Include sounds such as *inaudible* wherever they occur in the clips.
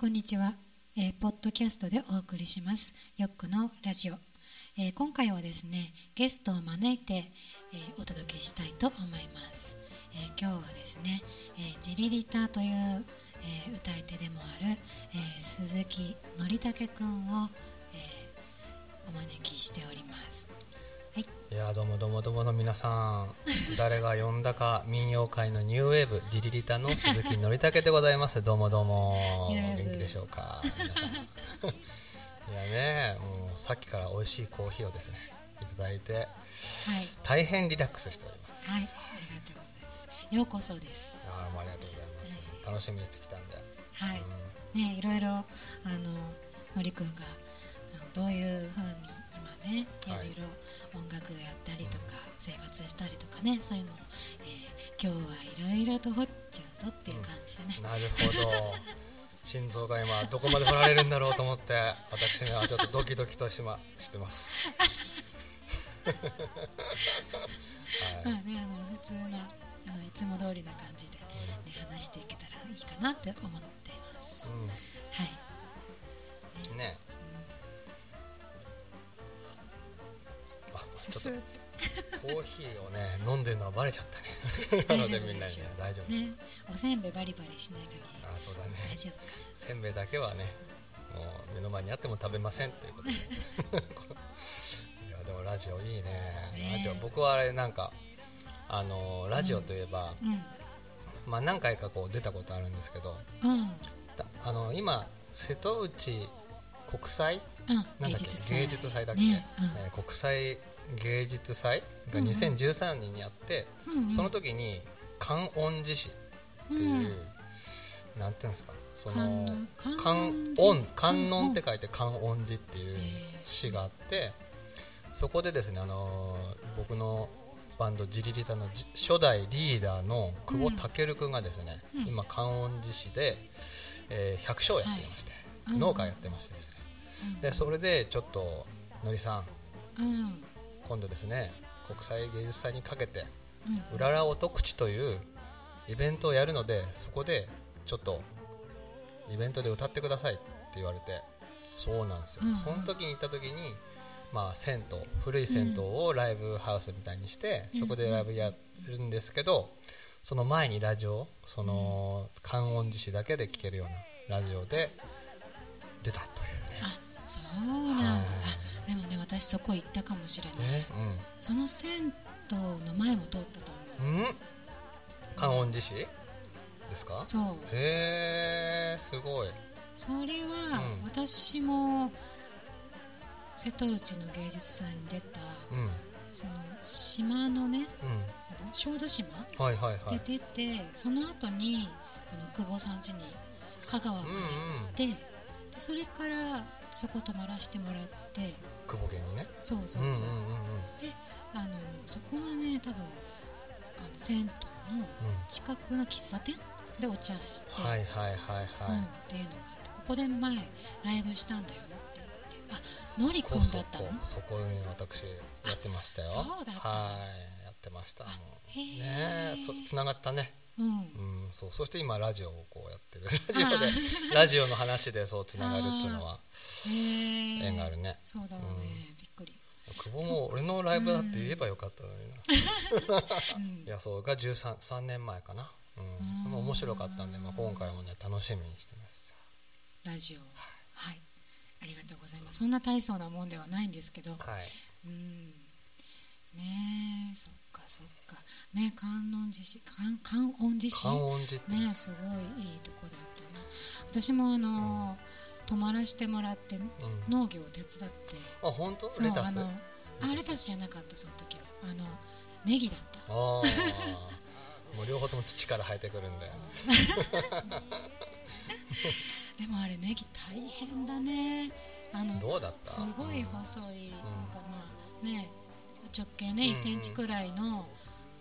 こんにちは、えーポッドキャストでお送りします。ヨックのラジオ、えー今回はですねゲストを招いて、えーお届けしたいと思います、えー今日はですね、えージリリタという、えー歌い手でもある、えー鈴木則武くんを、えーお招きしております。はい。いやどうもどうもどうもの皆さん。誰が呼んだか民謡界のニューウェーブ *laughs* ジリリタの鈴木のりたけでございます。どうもどうも。元気でしょうか？いやねもうさっきから美味しいコーヒーをですねいただいてはい。大変リラックスしております。はい、ありがとうございます。ようこそです。あーもうありがとうございます。楽しみにしてきたんで、はい、うん。ね、いろいろ、あの、のりくんが。どういう風に今ね、いはいろい。ろ音楽やったりとか、生活したりとかね、そういうのを。えー今日はいろいろと掘っちゃうぞっていう感じでね。なるほど心臓が今どこまで掘られるんだろうと思って私にはちょっとドキドキとし,、ま、してます *laughs* はいまあね、あの、普通の、あの、いつも通りな感じで、ね、話していけたらいいかなって思っています。はい。うんねちょっと。コーヒーをね飲んでるのはバレちゃったね。*laughs* なのでみんなにね大丈夫。です、ね、おせんべいバリバリしない限り。あそうだね。大丈夫か。せんべいだけはねもう目の前にあっても食べませんということで。*laughs* いやでもラジオいいね。ね。ラジオ僕はあれなんかあのラジオといえば、うん。まあ、何回かこう出たことあるんですけどうん。だあの今瀬戸内国際？うん、なんだっけ？芸術祭。だっけ、ねえー国際芸術祭が2013年にあって、うんうん。その時に観音寺市っていう、なんていうんですか？その観音観観音って書いて観音寺っていう市があってそこでですね、あのー僕のバンドジリリタのじ初代リーダーの久保健君がですね、うん。今観音寺市で、えー百姓をやっていまして、はい。うん。農家やってましてですね、でそれでちょっとのりさんうん今度ですね国際芸術祭にかけてうん「うらら音口」というイベントをやるのでそこでちょっとイベントで歌ってくださいって言われてそうなんですよ、うん。うんその時に行った時にまあ銭湯古い銭湯をライブハウスみたいにして、そこでライブやるんですけどその前にラジオその観音寺市だけで聴けるようなラジオで出たというね。あそうなんだ、はい。あでもね私そこ行ったかもしれない。ねその銭湯の前も通ったと思う。ん、うん、観音寺市？ですか？うそう。へえすごい。それは、うん。私も瀬戸内の芸術祭に出たうん。うんその島のね小豆島はいはいはい。で出て、その後にあの久保さん家に香川までうんうん行って、でそれからそこ泊まらせてもらって久保家にね。そうそうそう、うんうんうんうん。であのそこのね多分あの銭湯の近くの喫茶店でお茶して、はいはいはいはい、うん、っていうのがあってここで前ライブしたんだよって言ってあのりくんだったの？そこに私やってましたよ。そうだったはい。やってましたもう。ねつながったねうん。うんそう。そして今ラジオをこうやってる。*laughs* ラジオでラジオの話でそうつながるっていうのは。縁があるね。そうだね、うん。びっくり、久保も俺のライブだって言えばよかったのにな、うん。*laughs* いやそうが13 3年前かな、うん、でも面白かったんで、まあ、今回もね楽しみにしてましたラジオ。はい。ありがとうございます。そんな大層なもんではないんですけど。はい。うん。ねえそっかそっかね観音寺市観観音寺市？ねすごいいいとこだったな。私もあの、泊まらせてもらってうん、農業を手伝って。あ本当？レタス？あのあレタスじゃなかったその時は。あのネギだった。ああ *laughs* もう両方とも土から生えてくるんで *laughs* でもあれネギ大変だね。あのどうだった？すごい細い、なんかまあね直径ね1センチくらいの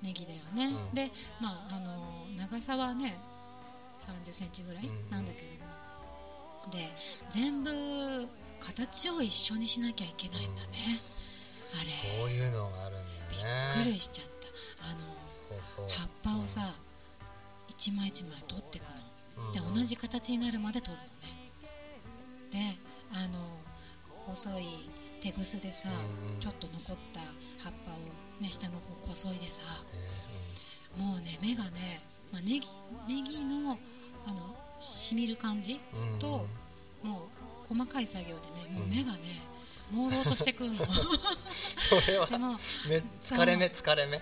ネギだよね、うん。でまああの長さはね30センチぐらいうん。なんだけれども、で全部形を一緒にしなきゃいけないんだね、あれ。そういうのがあるんびだよねっくりしちゃった。あの葉っぱをさ、一枚一枚取っていくの、うん。で同じ形になるまで取るのね。であの細い手ぐすでさ、うんうん。ちょっと残った葉っぱを、ね、下の方こそいでさ。えもうね目がね、まあ、ネギネギのあのしみる感じーうんもう細かい作業でねもう目がね、朦朧としてくるの。*laughs* これはでもめ疲れ目疲れ目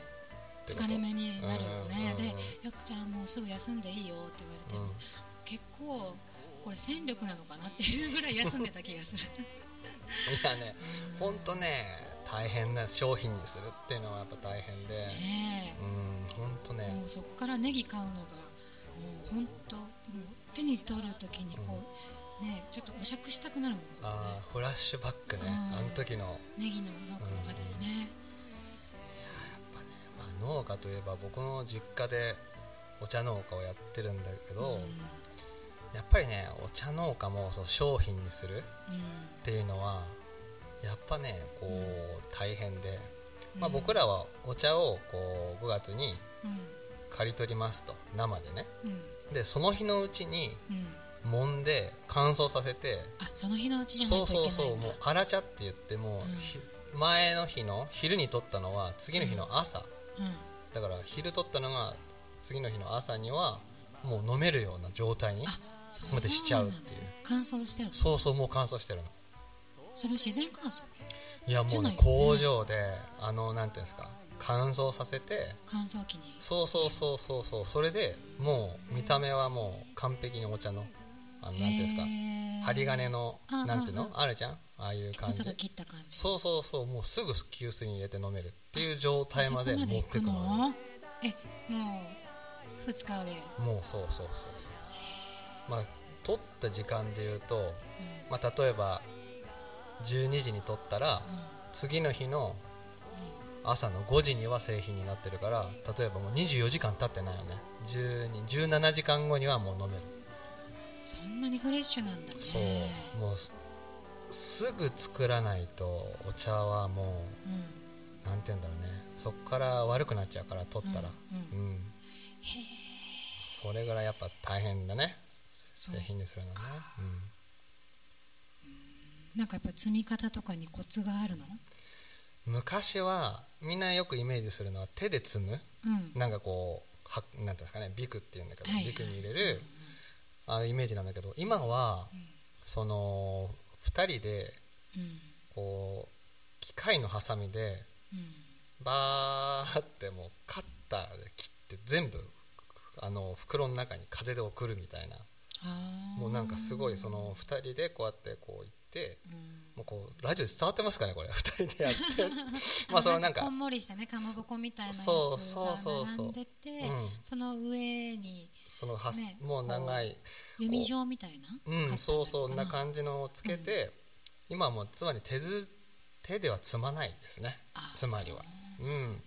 疲れ目になるよね、で「よっくちゃんもうすぐ休んでいいよ」って言われて、結構これ戦力なのかなっていうぐらい休んでた気がする。*laughs* いやね本当ね大変な商品にするっていうのはやっぱ大変で。ねうん本当ね。えもうそこからネギ買うのがもう本当もう手に取るときにこう、ねちょっとお酌したくなるもんあーフラッシュバックね。うん。あの時の。ネギの農家の方にね、まあ、農家といえば僕の実家でお茶農家をやってるんだけど、やっぱりねお茶農家もそう商品にするうんっていうのはやっぱねこう大変で、まあ、うん僕らはお茶をこう5月にうん。刈り取りますと。生でね。うん。でその日のうちにうん。揉んで乾燥させて。あその日のうちじゃないそうそうそう。もう荒茶って言ってもう、うん。ひ前の日の昼に取ったのは次の日の朝、うん。だから昼取ったのが次の日の朝にはもう飲めるような状態にあそうまでしちゃうっていう。乾燥してるの。そうそうもう乾燥してるのそれ自然乾燥？いやもうね工場であのなんていうんですか乾燥させて乾燥機に。そうそうそうそうそうそれでもう見た目はもう完璧にお茶のあのなんていうんですか針金のあなんていうのああ。るじゃん？ああいう感じ。切った感じ。そうそうそうもうすぐ急須に入れて飲めるっていう状態まで持ってくのえもう2日で、もうそうそうそうそう。まあ取った時間でいうと、まあ、例えば12時に取ったら次の日の朝の5時には製品になってるから例えばもう24時間経ってないよね。12 17時間後にはもう飲める。そんなにフレッシュなんだね。そう。もうすすぐ作らないとお茶はもうん。うなんて言うんだろうね。そこから悪くなっちゃうから取ったら。うんうん、それぐらいやっぱ大変だね。製品にするのね、なんかやっぱ積み方とかにコツがあるの？うん、昔はみんなよくイメージするのは手で摘む。うん。なんかこうはなんていうんですかねビクっていうんだけど、はいはいビクに入れるあイメージなんだけど今は、その2人でうん。こう機械のハサミでうん。バーってもうカッターで切って全部あの袋の中に風で送るみたいな。もうなんかすごいその2人でこうやってこうもうこうラジオで伝わってますかねこれ。*laughs* 2人でやって。まあそのなんかこんもりしたねかまぼこみたいなやつそうそうそうそう。が並んでてうん。その上にそのはす、ねもう長い弓状みたいなうんそうそうなな感じのをつけて、今はもうつまり手ず手では摘まないですね。あつまりは。う。ん。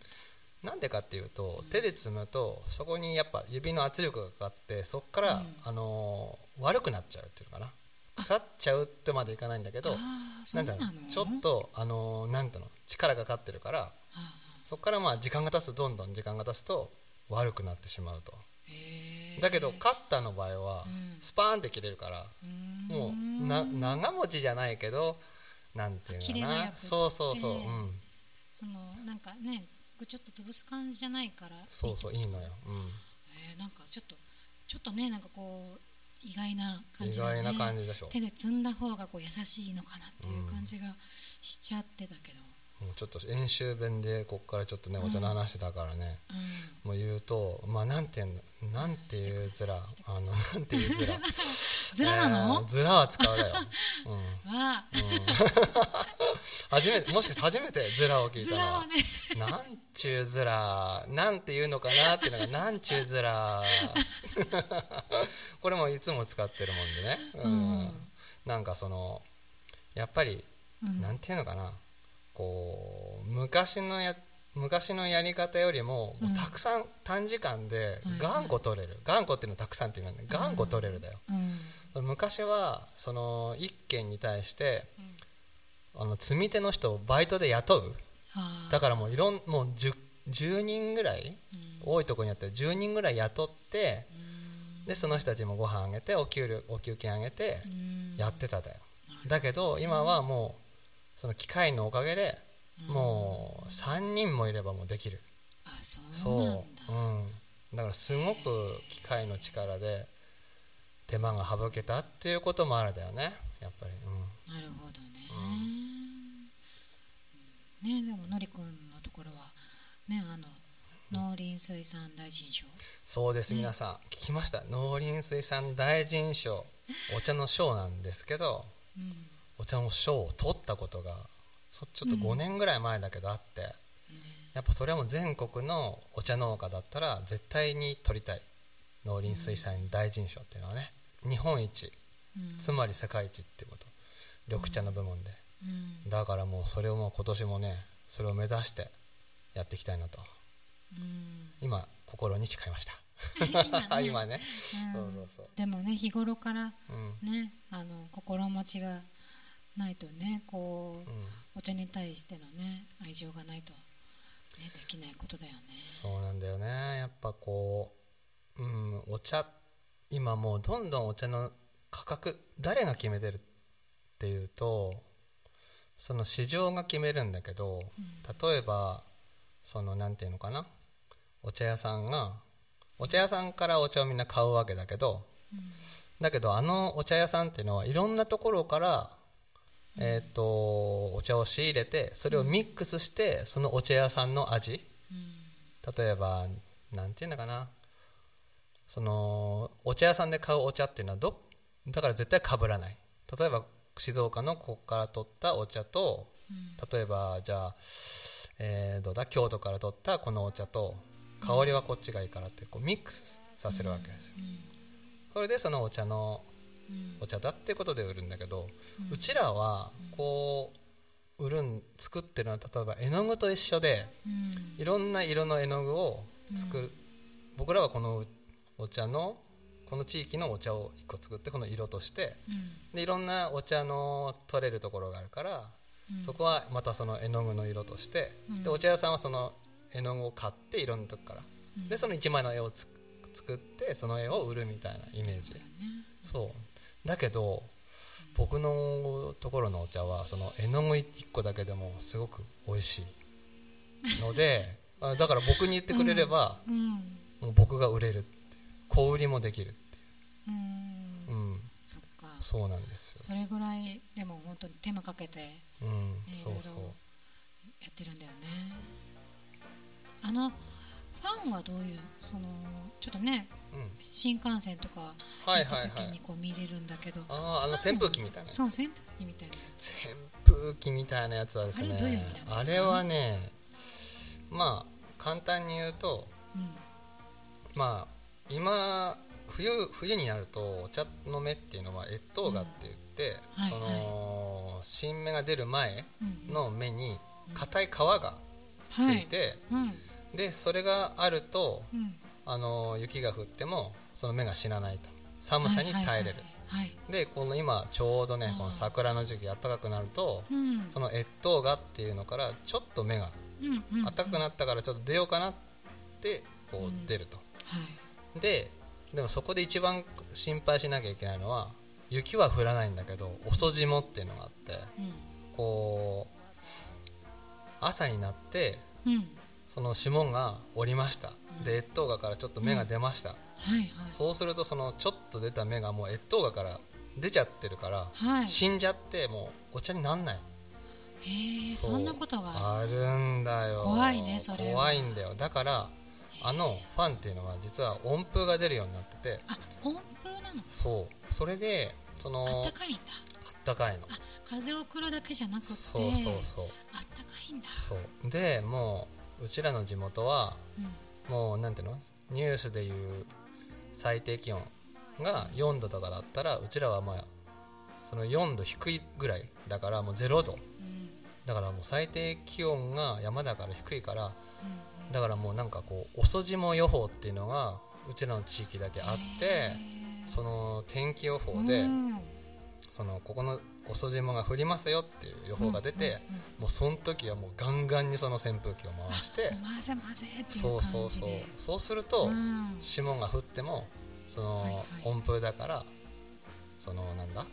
なんでかっていうと手で摘むとそこにやっぱ指の圧力がかかってそこから、うん。あのー悪くなっちゃうっていうのかな腐っちゃうってまでいかないんだけどなんだちょっとあのーなんていうの？力がかかってるからあそこからまあ時間が経つとどんどん時間が経つと悪くなってしまうと。だけどカッターの場合はうん。スパーンって切れるからうん。もうな長持ちじゃないけどなんていうかな。そうそうそううん。そのなんかねちょっと潰す感じじゃないからそうそういいのよ、うん。えーなんかちょっとちょっとねなんかこう意外な感意じだね。外な感じでしょ。手で摘んだ方がこう優しいのかなっていう感じがしちゃってたけど、もうちょっと演習弁でここからちょっとねお茶の話だからね、もう言うとまあなんていうのなんていうずらあのなんていうずら *laughs* ずらなの？えーは使 *laughs* うだよ、うん。うん、は初めてもしかして初めてずらを聞いたのは？ずらはね。なんちゅうずらなんて言うのかなっていうのがなんちゅうずら *laughs* これもいつも使ってるもんでね、うん。なんかそのやっぱり、うん。なんていうのかな。こう昔のや昔のやり方よりももうたくさん短時間ではい。頑固取れる、頑固っていうのはたくさんっていうのはね頑固取れるだよ、うん昔はその1件に対して、あの積み手の人をバイトで雇う。はあだからもういろんもう 10, 10人ぐらい、多いところにあって10人ぐらい雇って、でその人たちもご飯あげてお給料お給金あげてうん。やってただよ。だけど今はもうその機械のおかげでうん。もう3人もいればもうできる。あそう。うん、だからすごく機械の力で手間が省けたっていうこともあるだよね。やっぱり、うん、なるほどね、ねでものりくんのところはねあの農林水産大臣賞？そうです、皆さん。聞きました？農林水産大臣賞。お茶の賞なんですけどうん。お茶の賞を取ったことがそちょっと5年ぐらい前だけどあって、やっぱそれはもう全国のお茶農家だったら絶対に取りたい農林水産大臣賞っていうのはね日本一うん。つまり世界一っていうこと。緑茶の部門で。うん。だからもうそれをもう今年もねそれを目指してやっていきたいなと。うん。今心に誓いました。*laughs* 今ね。今ね。うん。そうそうそう。でもね日頃からうん。ねあの心持ちがないとねこう、うん。お茶に対してのね愛情がないと、ね、できないことだよね。そうなんだよね。やっぱこう、うん、お茶今もうどんどんお茶の価格誰が決めてるっていうとその市場が決めるんだけど、例えばそのなんていうのかなお茶屋さんがお茶屋さんからお茶をみんな買うわけだけど、だけどあのお茶屋さんっていうのはいろんなところから、えー、とお茶を仕入れてそれをミックスしてそのお茶屋さんの味、例えばなんていうのかなそのお茶屋さんで買うお茶っていうのはどだから絶対かぶらない。例えば静岡のここから取ったお茶と、例えばじゃあ、えーどうだ京都から取ったこのお茶と香りはこっちがいいからってこうミックスさせるわけですよ、それでそのお茶のお茶だっていうことで売るんだけど、うちらはこう売るん作ってるのは例えば絵の具と一緒でうん。いろんな色の絵の具を作る、僕らはこのお茶のこの地域のお茶を1個作ってこの色として。うん。でいろんなお茶の取れるところがあるから、そこはまたその絵の具の色として、でお茶屋さんはその絵の具を買っていろんなとこから、でその1枚の絵をつ作ってその絵を売るみたいなイメージ、そうだけど僕のところのお茶はその絵の具1個だけでもすごく美味しい。ので *laughs* あだから僕に言ってくれれば、うん。もう僕が売れるって小売りもできるってうんいう、うん、そっか。そうなんですよ、それぐらいでも本当に手間かけてうん。ねそうそう。やってるんだよね。あのファンはどういうそのちょっとねうん、新幹線とかはい行ったはい。はい時にこう見れるんだけど、あああの扇風機みたいなそう扇風機みたいな扇風機みたいなやつはですねあれどういう意味なんですか？あれはねまあ簡単に言うとうん。まあ今冬冬になるとお茶の芽っていうのは越冬芽って言って、はいその新芽が出る前うんの芽に硬い皮がつはい。て、うん。でそれがあるとうん。あの雪が降ってもその芽が死なないと。寒さに耐えれる、はいはいでこの今ちょうどねこの桜の時期暖かくなるとうん。その越冬芽っていうのからちょっと芽がうんうん暖かくなったからちょっと出ようかなってこう出ると、はいででもそこで一番心配しなきゃいけないのは雪は降らないんだけど遅霜っていうのがあってうん。こう朝になってうん。その霜が降りました。で越冬芽からちょっと芽が出ました、はいはい。そうするとそのちょっと出た芽がもう越冬芽から出ちゃってるから、はい。死んじゃってもうお茶になんない。へえそんなことがああるんだよ。怖いねそれは。怖いんだよ。だからあのファンっていうのは実は温風が出るようになってて。あ温風なの？そう。それでそのあったかいんだ。あったかいの。あ風を送るだけじゃなくて。そうそうそう。あったかいんだ。そう。でもううちらの地元はうん。もうなんていうの？ニュースでいう最低気温が4度とかだったらうちらはまあその4度低いぐらいだからもう0度。うん。だからもう最低気温が山だから低いからうんだからもうなんかこう遅霜予報っていうのがうちらの地域だけあってその天気予報でうんそのここの遅霜が降りますよっていう予報が出てもうその時はもうガンガンにその扇風機を回してそうそうそう。そうするとうん。霜が降ってもその温風だからそのなんだ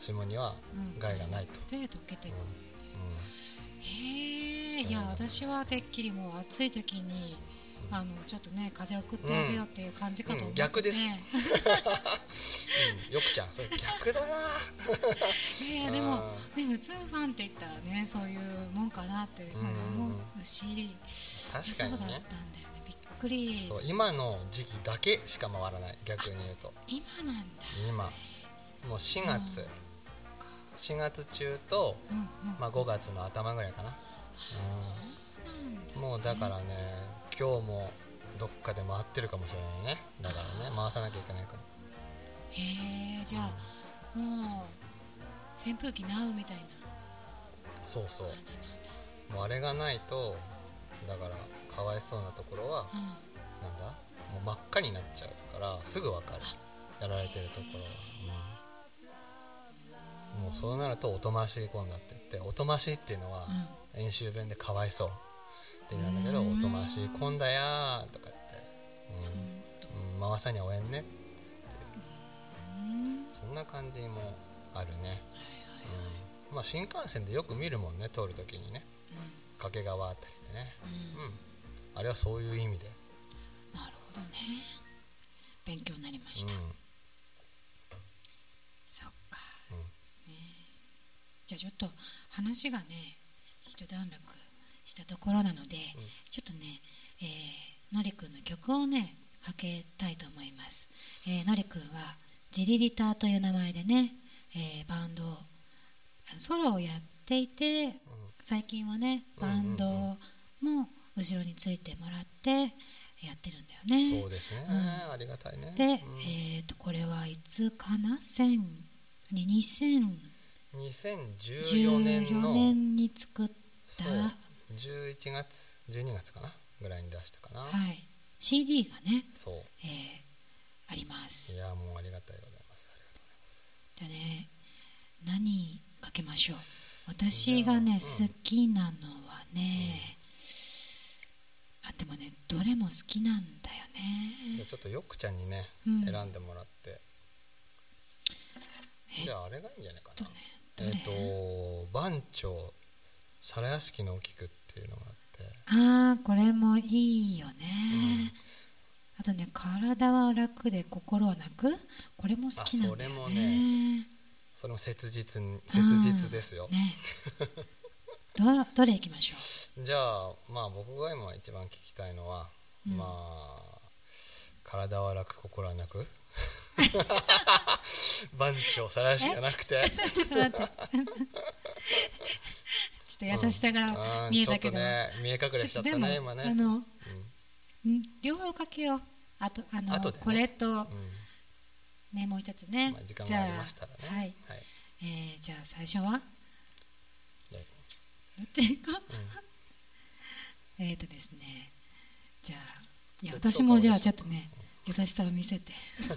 霜にはうん。害がないと、で溶けていく、う。へえいや私はてっきりもう暑い時にあのちょっとね風を送ってあげようっていう感じかと思って、うん逆です。ん *laughs* うん、よくちゃんそれ逆だな。いやいやでもね普通ファンって言ったらねそういうもんかなってうん思うし、確そうだったんだよかにね。ねびっくり。そう今の時期だけしか回らない。逆に言うと。今なんだ。今。もう4月。4月中と、うんうん。まあ、5月の頭ぐらいかな、そもうだからね今日もどっかで回ってるかもしれないね。だからね回さなきゃいけないから。へえじゃあもう扇風機なうみたいなそうそう。もうあれがないとだからかわいそうなところはうん。なんだ？もう真っ赤になっちゃうからすぐ分かる。やられてるところは、うん、もうそうなるとおとましい子になってっておとましいっていうのはうん演習弁でかわいそう。って意味なんだけどうん。おとましい子んだやーとか言って、うん。うん、回さにゃおえんね。うん。そんな感じもあるね、うん。まあ、新幹線でよく見るもんね通るときにね。掛川あたりでね、うんうん。うん、あれはそういう意味で、なるほどね。勉強になりました、うん。そっか、うん。ね。じゃあちょっと話がね一段落したところなので、ちょっとね、えーのりくんの曲をねかけたいと思います、えーのりくんはジリリターという名前でね、えーバンドソロをやっていて最近はねバンドも後ろについてもらってやってるんだよね。そうですね、うん。ありがたいね。で、うん。えー、とこれはいつかな？1000 2014 2014年の年に作った、そう。11月12月かな？ぐらいに出したかな、はい、CD がね、そう。えーあります。いやもうありがたいでございますありがとうございます。じゃあね何かけましょう。私がね、うん好きなのはね、あでもねどれも好きなんだよね。じゃあちょっとよっくちゃんにね、うん。選んでもらって。じゃああれがいいんじゃないかな。とねどれ、えっ、と番長皿屋敷のっていうのがあって。ああこれもいいよね、あとね体は楽で心は泣くこれも好きなんだよね。あそれもねそれも切実に切実ですよ、ね。ど *laughs* どれいきましょじゃあまあ僕が今一番聞きたいのは、うん。まあ体は楽心はなく *laughs* *laughs* 番長皿屋敷じゃなくてと優しさがうん。見えたけど、ちょっとね見え隠れしちゃったね今ね。あの、ん。両方かけよう。あとあのね。これとうん。ねもう一つね、まあ、時間がありましたらね。はい、はい。えーじゃあ最初は？でどっち行こう？うん。*laughs* えっとですね。じゃあいや私もじゃあちょっとね優しさを見せて。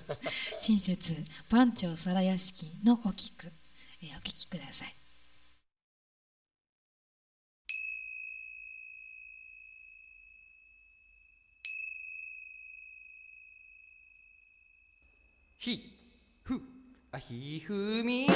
*laughs* 親切。番長皿屋敷のお菊、えーお聞きくださいひふあひふみよ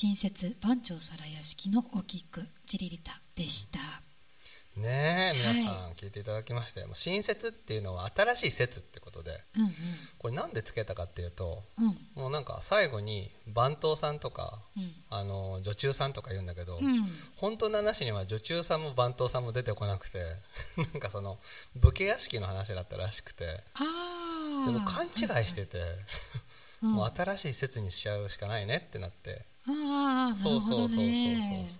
新設番長皿屋敷のお菊チリリタでした。ねえ皆さんは聞いていただきましたよ、もう新説っていうのは新しい説ってことでうんこれなんでつけたかっていうとうん。うんもうなんか最後に番頭さんとかうん。あの女中さんとか言うんだけど、うん。本当の話には女中さんも番頭さんも出てこなくて *laughs* なんかその武家屋敷の話だったらしくてああでも勘違いしてて、うん。*laughs* もう新しい説にしちゃうしかないねってなってああなるほどね。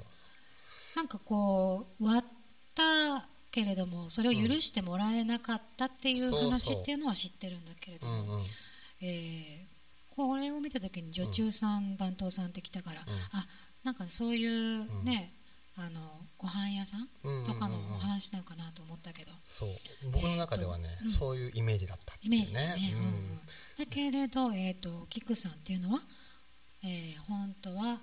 なんかこう割ったけれどもそれを許してもらえなかったっていう話っていうのは知ってるんだけれども、うんうん。えーこれを見た時に女中さん、番頭さんって来たから、ん。あなんかそういうね、あのご飯屋さんうんうんうんうん。とかのお話なのかなと思ったけど、そう。僕の中ではね、えーとうん。そういうイメージだったってイメージだね、うんうん。うんだけれど、えー、とキクさんっていうのは、えー本当は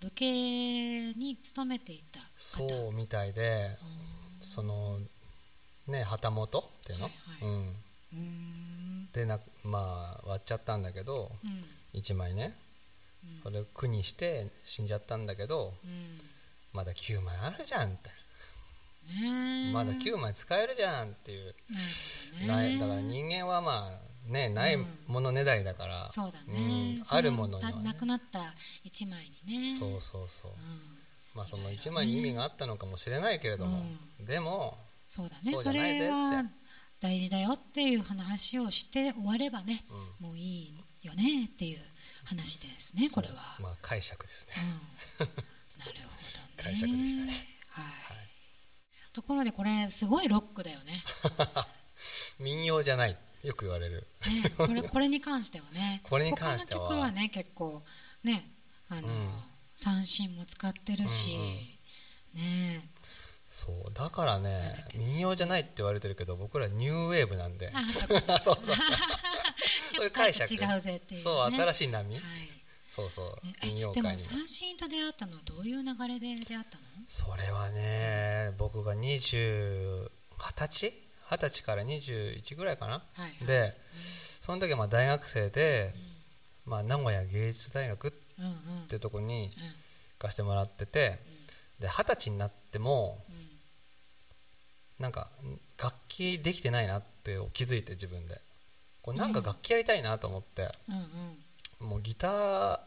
武家に勤めていた方。そうみたいでそのね旗本っていうの、はいはうん。うーん。でなまあ割っちゃったんだけどうん。1枚ね。うん。それを苦にして死んじゃったんだけどうん。まだ9枚あるじゃんって。まだ9枚使えるじゃんっていう、ね。だから人間はまあねないものねだりだから、そうだね、うん。あるものには、たね、なくなった一枚にね。そうそうそう。うん。まあその1枚に意味があったのかもしれないけれども、でもそうだね。それは大事だよっていう話をして終わればね、もういいよねっていう話ですねこれは、まあ解釈ですね、うん、*laughs* なるほどね。解釈でしたね。はい、はい。ところでこれすごいロックだよね。*laughs* 民謡じゃないよく言われる。ねこれこれに関してはね。*laughs* これに関しては。他の曲はね結構ねあの、うん。三振も使ってるし、ねそうだからね民謡じゃないって言われてるけど僕らニューウェーブなんで。あ *laughs* そうそう *laughs* 解釈。違うぜっていう、ね、そう新ししい波、はい。そうそう民謡でも界にも三振と出会ったのはどういう流れで出会ったの？それはね僕が20 20歳二十歳から21ぐらいかな、はいはい。で、その時はまあ大学生で、まあ、名古屋芸術大学っうんうん。ていうところにうん。行かせてもらっててで二十歳になってもうん。なんかん楽器できてないなって気づいて自分で。これなんか楽器やりたいなと思って、うんうん。もうギター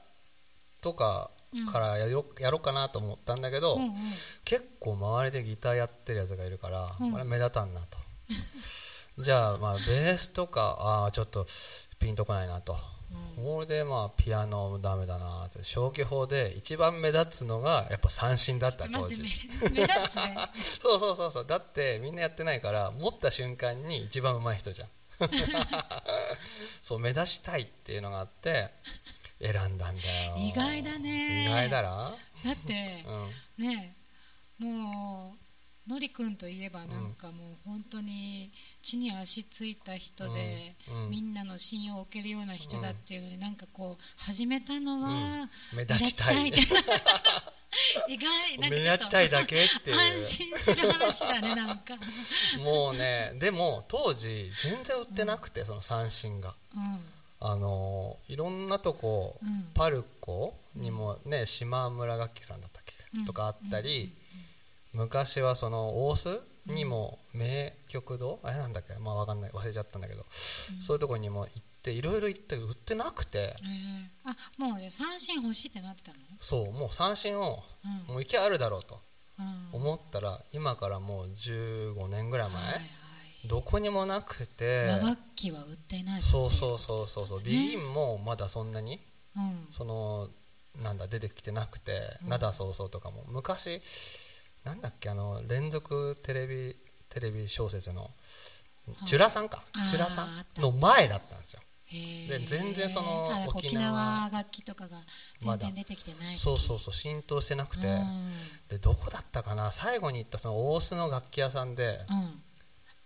とかからやろやろうかなと思ったんだけど、うんうん。結構周りでギターやってるやつがいるから、うん。これ目立たんなとじゃあまあベースとかああちょっとピンとこないなと、これでまあピアノもダメだなって。消去法で一番目立つのがやっぱ三振だった当時待ってね。*laughs* 目立つね。*laughs* そうそうそうそう。だってみんなやってないから持った瞬間に一番上手い人じゃん。*laughs* そう目立ちたいっていうのがあって選んだんだよ。意外だね。意外だろ？だってうん。ねもうのりくんといえばなんかもう本当に地に足ついた人で、うん。うん。みんなの信用を受けるような人だっていうので、なんかこう始めたのは、うん。目立ちたい。*laughs* 意外なんか目立ちたいだけっていう。安心する話だねなんか。もうねでも当時全然売ってなくて、その三振が。うん。あのーいろんなとこ、うん。パルコにもね島村楽器さんだったっけ、うん。とかあったり、昔はその大須にも名曲堂、あれなんだっけまあわかんない。忘れちゃったんだけど、そういうとこにも行っていろいろ行って売ってなくて。えー。あもう三振欲しいってなってたの？そうもう三振を、うん。もう行きゃあるだろうとうん。思ったら今からもう15年ぐらい前、どこにもなくて。和楽器は売っていないそうそうそうそうそうビギンもまだそんなにうん。そのなんだ出てきてなくて「灘そうそう」とかも。昔なんだっけあの連続テレビテレビ小説の「チュラさんか？あーチュラさん？の前だったんですよ。で全然そのあ沖沖縄。縄楽器とかが全然出てきてないそうそうそう浸透してなくて。うん。でどこだったかな？最後に行ったその大須の楽器屋さんで。うん。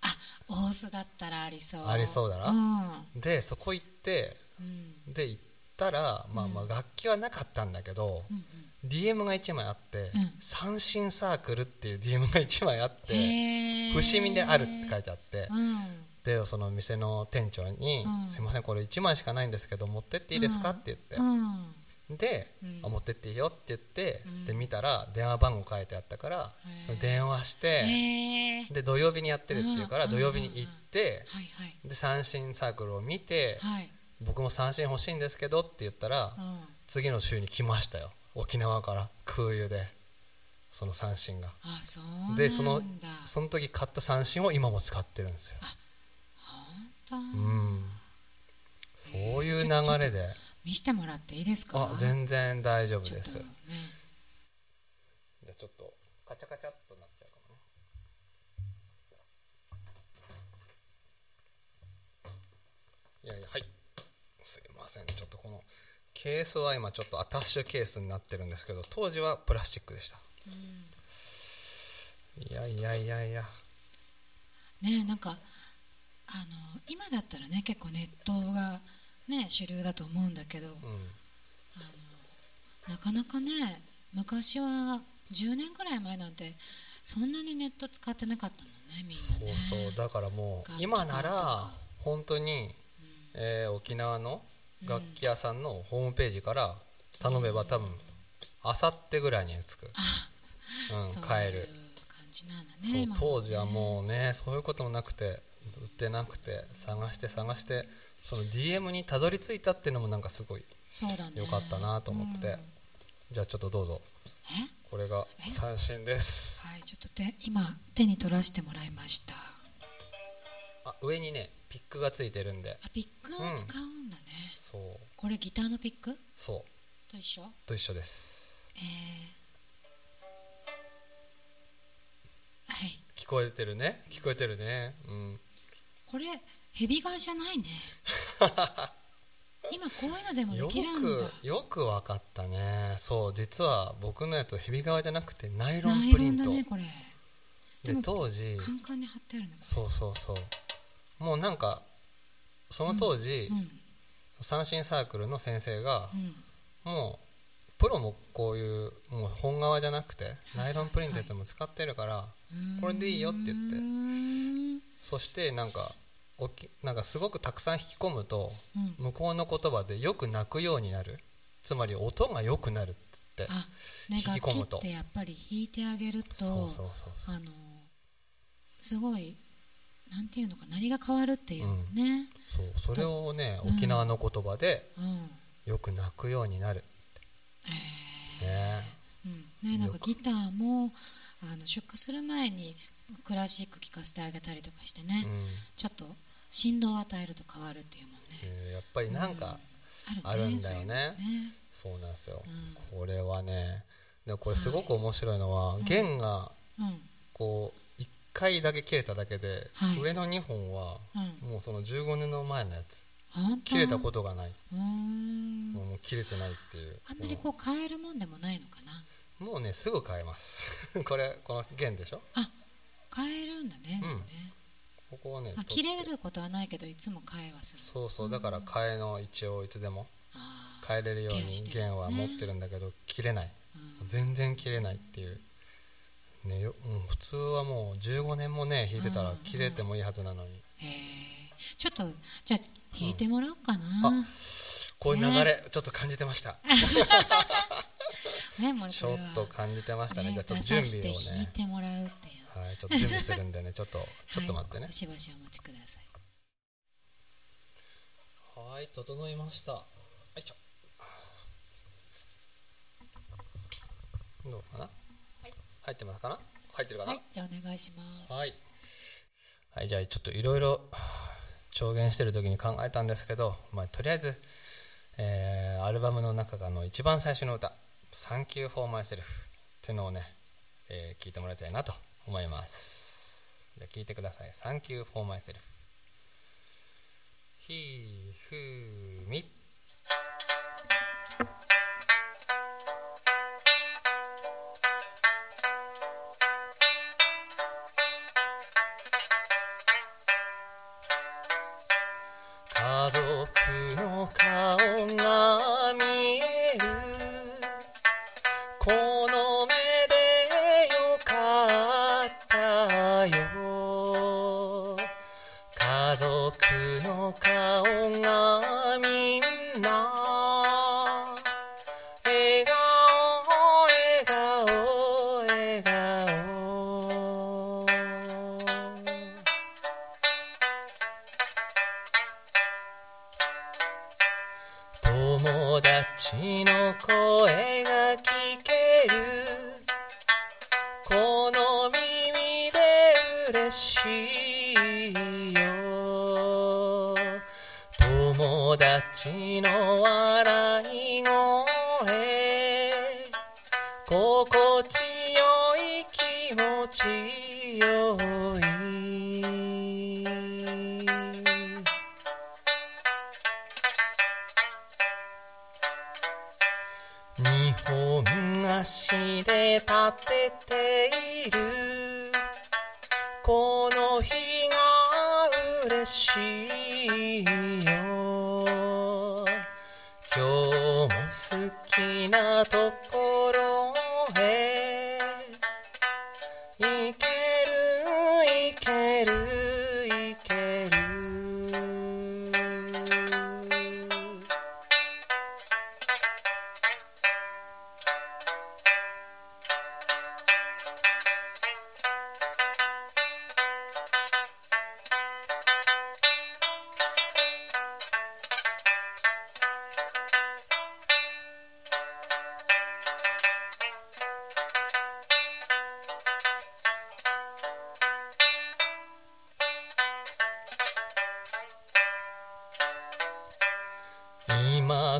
あ大須だったらありそう。ありそうだなうん。でそこ行って。うん。で行ったらまあまあ楽器はなかったんだけどうん DM が1枚あって、うん。三振サークルっていう DM が1枚あって伏見であるって書いてあってうん。でその店の店長にうん「すいませんこれ1枚しかないんですけど持ってっていいですか?」って言って。うん。でうん。あ「持ってっていいよ」って言ってうん。で見たら電話番号書いてあったから電話してで土曜日にやってるっていうからうん。土曜日に行ってで三振サークルを見てはい。僕も三振欲しいんですけどって言ったらうん。次の週に来ましたよ沖縄から空輸でその三振が。でそのその時買った三振を今も使ってるんですよ。本当？うん。そういう流れで。見してもらっていいですか？あ全然大丈夫です。とね。じゃあちょっとカチャカチャっとなっちゃうかもね。いやいやはい。すいません。ちょっとこのケースは今ちょっとアタッシュケースになってるんですけど当時はプラスチックでした、いやいやいやいや。ねなんかあの今だったらね結構ネットがね主流だと思うんだけど、うん。なかなかね昔は10年くらい前なんてそんなにネット使ってなかったもんねみんそうなね。そうだからもう今なとらか本当に、えー沖縄の楽器屋さんのホームページから頼めば多分あさってぐらいに着く、うん、買える。いう感じなんだねそう今当時はもうねそういうこともなくて売ってなくて探して探してその DM にたどり着いたっていうのもなんかすごいそうだね。良かったなと思って、うん。じゃあちょっとどうぞ。え？これがえ？三振です。はいちょっと手今手に取らせてもらいました。あ上にねピックがついてるんで。あピックを使うんだね、そう。これギターのピック？そう。と一緒？と一緒です。えー、はい。聞こえてるね。聞こえてるね。うん。これヘビ側じゃないね。*laughs* 今こういうのでもでよきるんだ。くよく分かったね。そう実は僕のやつヘビ革じゃなくてナイロンンプリント、だねこれ。で当時カンカンに貼ってあるの。そうそうそう。もうなんかその当時、うん三振サークルの先生がう、ん。もうプロもこういうもう本革じゃなくてナイロンプリントやつも使ってるから、これでいいよって言って。そしてなんかおきなんかすごくたくさん引き込むとうん。向こうの言葉でよく泣くようになる。つまり音が良くなるって引き込むと。ってやっぱり弾いてあげるとそうそうそう。あのすごいなんていうのか鳴りが変わるっていうね、そうそれをねうん。沖縄の言葉でうん。よく泣くようになるえねー。うん。ね、なんかギターもあの出荷する前にクラシック聴かせてあげたりとかしてね、うん。ちょっと振動を与えると変わるっていうもんね。えー。やっぱりなんかあるんだよね。ね。そうなんですよ。うこれはね。でもこれすごく面白いのはい弦がうん。こう1回だけ切れただけではい。上の2本はうんもうその15年の前のやつ本当？切れたことがない、もう切れてないっていう。あんまりこう変えるもんでもないのかな？もうねすぐ変えます。*laughs* これこの弦でしょ？あ変えるんだね,、うん。ね。ここはねまあ、切れることはないけどいつも変えはする。そうそう。だから替えの位置をいつでも変えれるように弦は持ってるんだけど切れない。うん。全然切れないっていう、ね、よもう普通はもう15年もね弾いてたらうん。切れてもいいはずなのに、へえ。ちょっとじゃあ弾いてもらおうかな、あこういう流れちょっと感じてました、*laughs* ねもうちょっと感じてましたね。ねじゃあちょっと出準備をね。弾いてもらうっていう。はいちょっと準備するんでね。ちょっとちょっと待ってね。はい、しばしお待ちください。はい整いました。はいちょ。どうかな、入ってますかな？入ってるかな？はいじゃあお願いします。はい、はい、じゃあちょっといろいろ調言してる時に考えたんですけど、まあ、とりあえず、えーアルバムの中からの一番最初の歌「Thank You for Myself」っていうのをね、えー聞いてもらいたいなと思います。じゃあ聞いてください「Thank You for Myself」ひふみ家の顔が見えるこの目でよかったよ。家族の顔が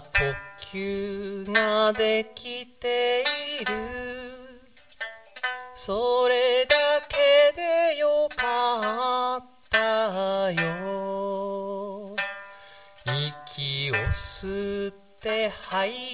呼吸ができている。それだけでよかったよ。息を吸って吐いて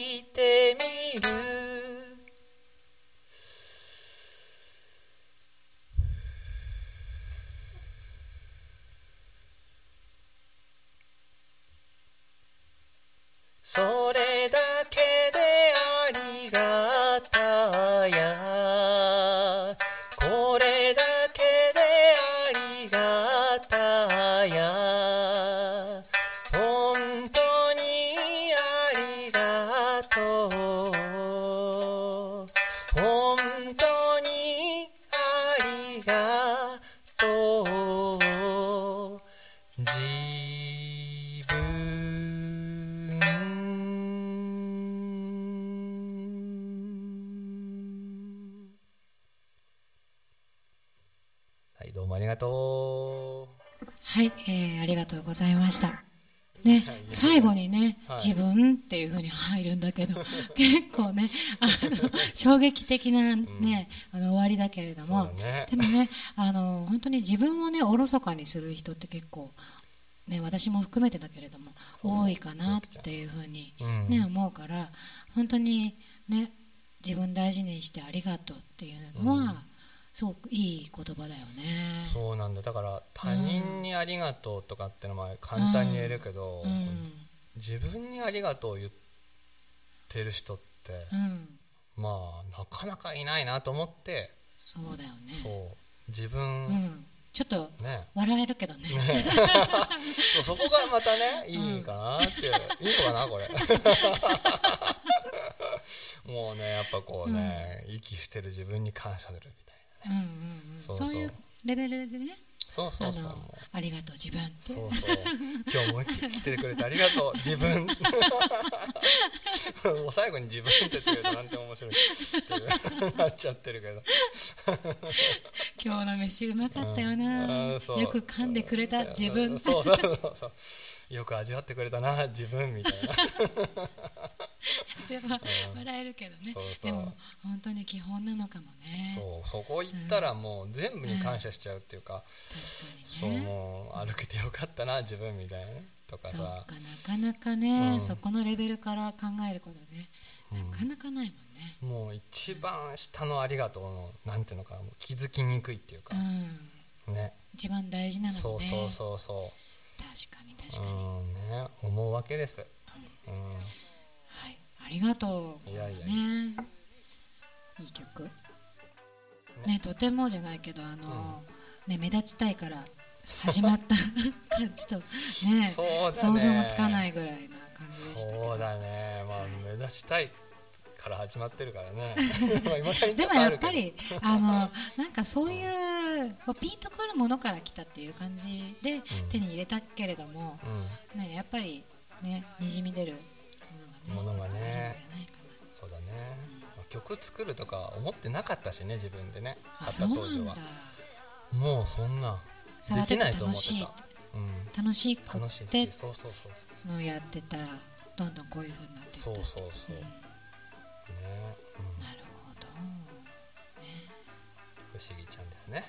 衝撃的なね、あの終わりだけれどうも、ね。でもね、あの、本当に自分をね、おろそかにする人って結構、ね、私も含めてだけれども、多いかなっていう風にうん。ね、思うから、本当にね、自分大事にしてありがとうっていうのは、うん。すごくいい言葉だよね。そうなんだだから他人にありがとうとかってのも簡単に言えるけど、うん、自分にありがとう言ってる人って、うん、まあなかなかいないなと思って、そうだよね。そう。自う分、ん、ちょっとね。笑えるけどね。*laughs* そこがまたねいいかなっていう、いいのかなこれ。*laughs* もうねやっぱこうね、息してる自分に感謝するみたいなうんうんうん、そそう。そうういうレベルでね、そうそうそう。ありがとう自分。そうそう。今日も来てくれてありがとう。*laughs* 自分。*laughs* もう最後に自分ってつけるとなんて面白い。ってなっちゃってるけど。*laughs* 今日の飯うまかったよな。うん。よく噛んでくれた自分。そう。そうそうそうよく味わってくれたな自分みたいな。*laughs* でも笑えるけどね。そうそう。でも本当に基本なのかもね。そうそこ行ったらもう全部に感謝しちゃうっていうか、そう確かにね。もう歩けてよかったな自分みたいなねとかさ。かなかなかね、うん。そこのレベルから考えることねなかなかないもんね。もう一番下のありがとうのなんていうのか気づきにくいっていうか。う、ん。ね。一番大事なのね。そうそうそうそ確かに確うかに、うんね思うわけです、うん、はい。ありがとう。いやいやね。いい曲。ね。とてもじゃないけどあの、ね、目立ちたいから始まった *laughs* 感じとねね。想像もつかないぐらいな感じでしたけど。そうだね。まあ目立ちたいから始まってるからね。*laughs* でもやっぱりあのなんかそういうこうピンとくるものから来たっていう感じで手に入れたけれども、ね、やっぱりねにじみ出るものがねそうだね、まあ曲作るとか思ってなかったしね自分でね。なあ買ったそう当時は。なんだ。もうそんなできないと思って楽しい。た、うん、楽しく楽しいそうそうそうのをやってたらどんどんこういう風になってそう。そうそうう。ん、思議ちゃんですね。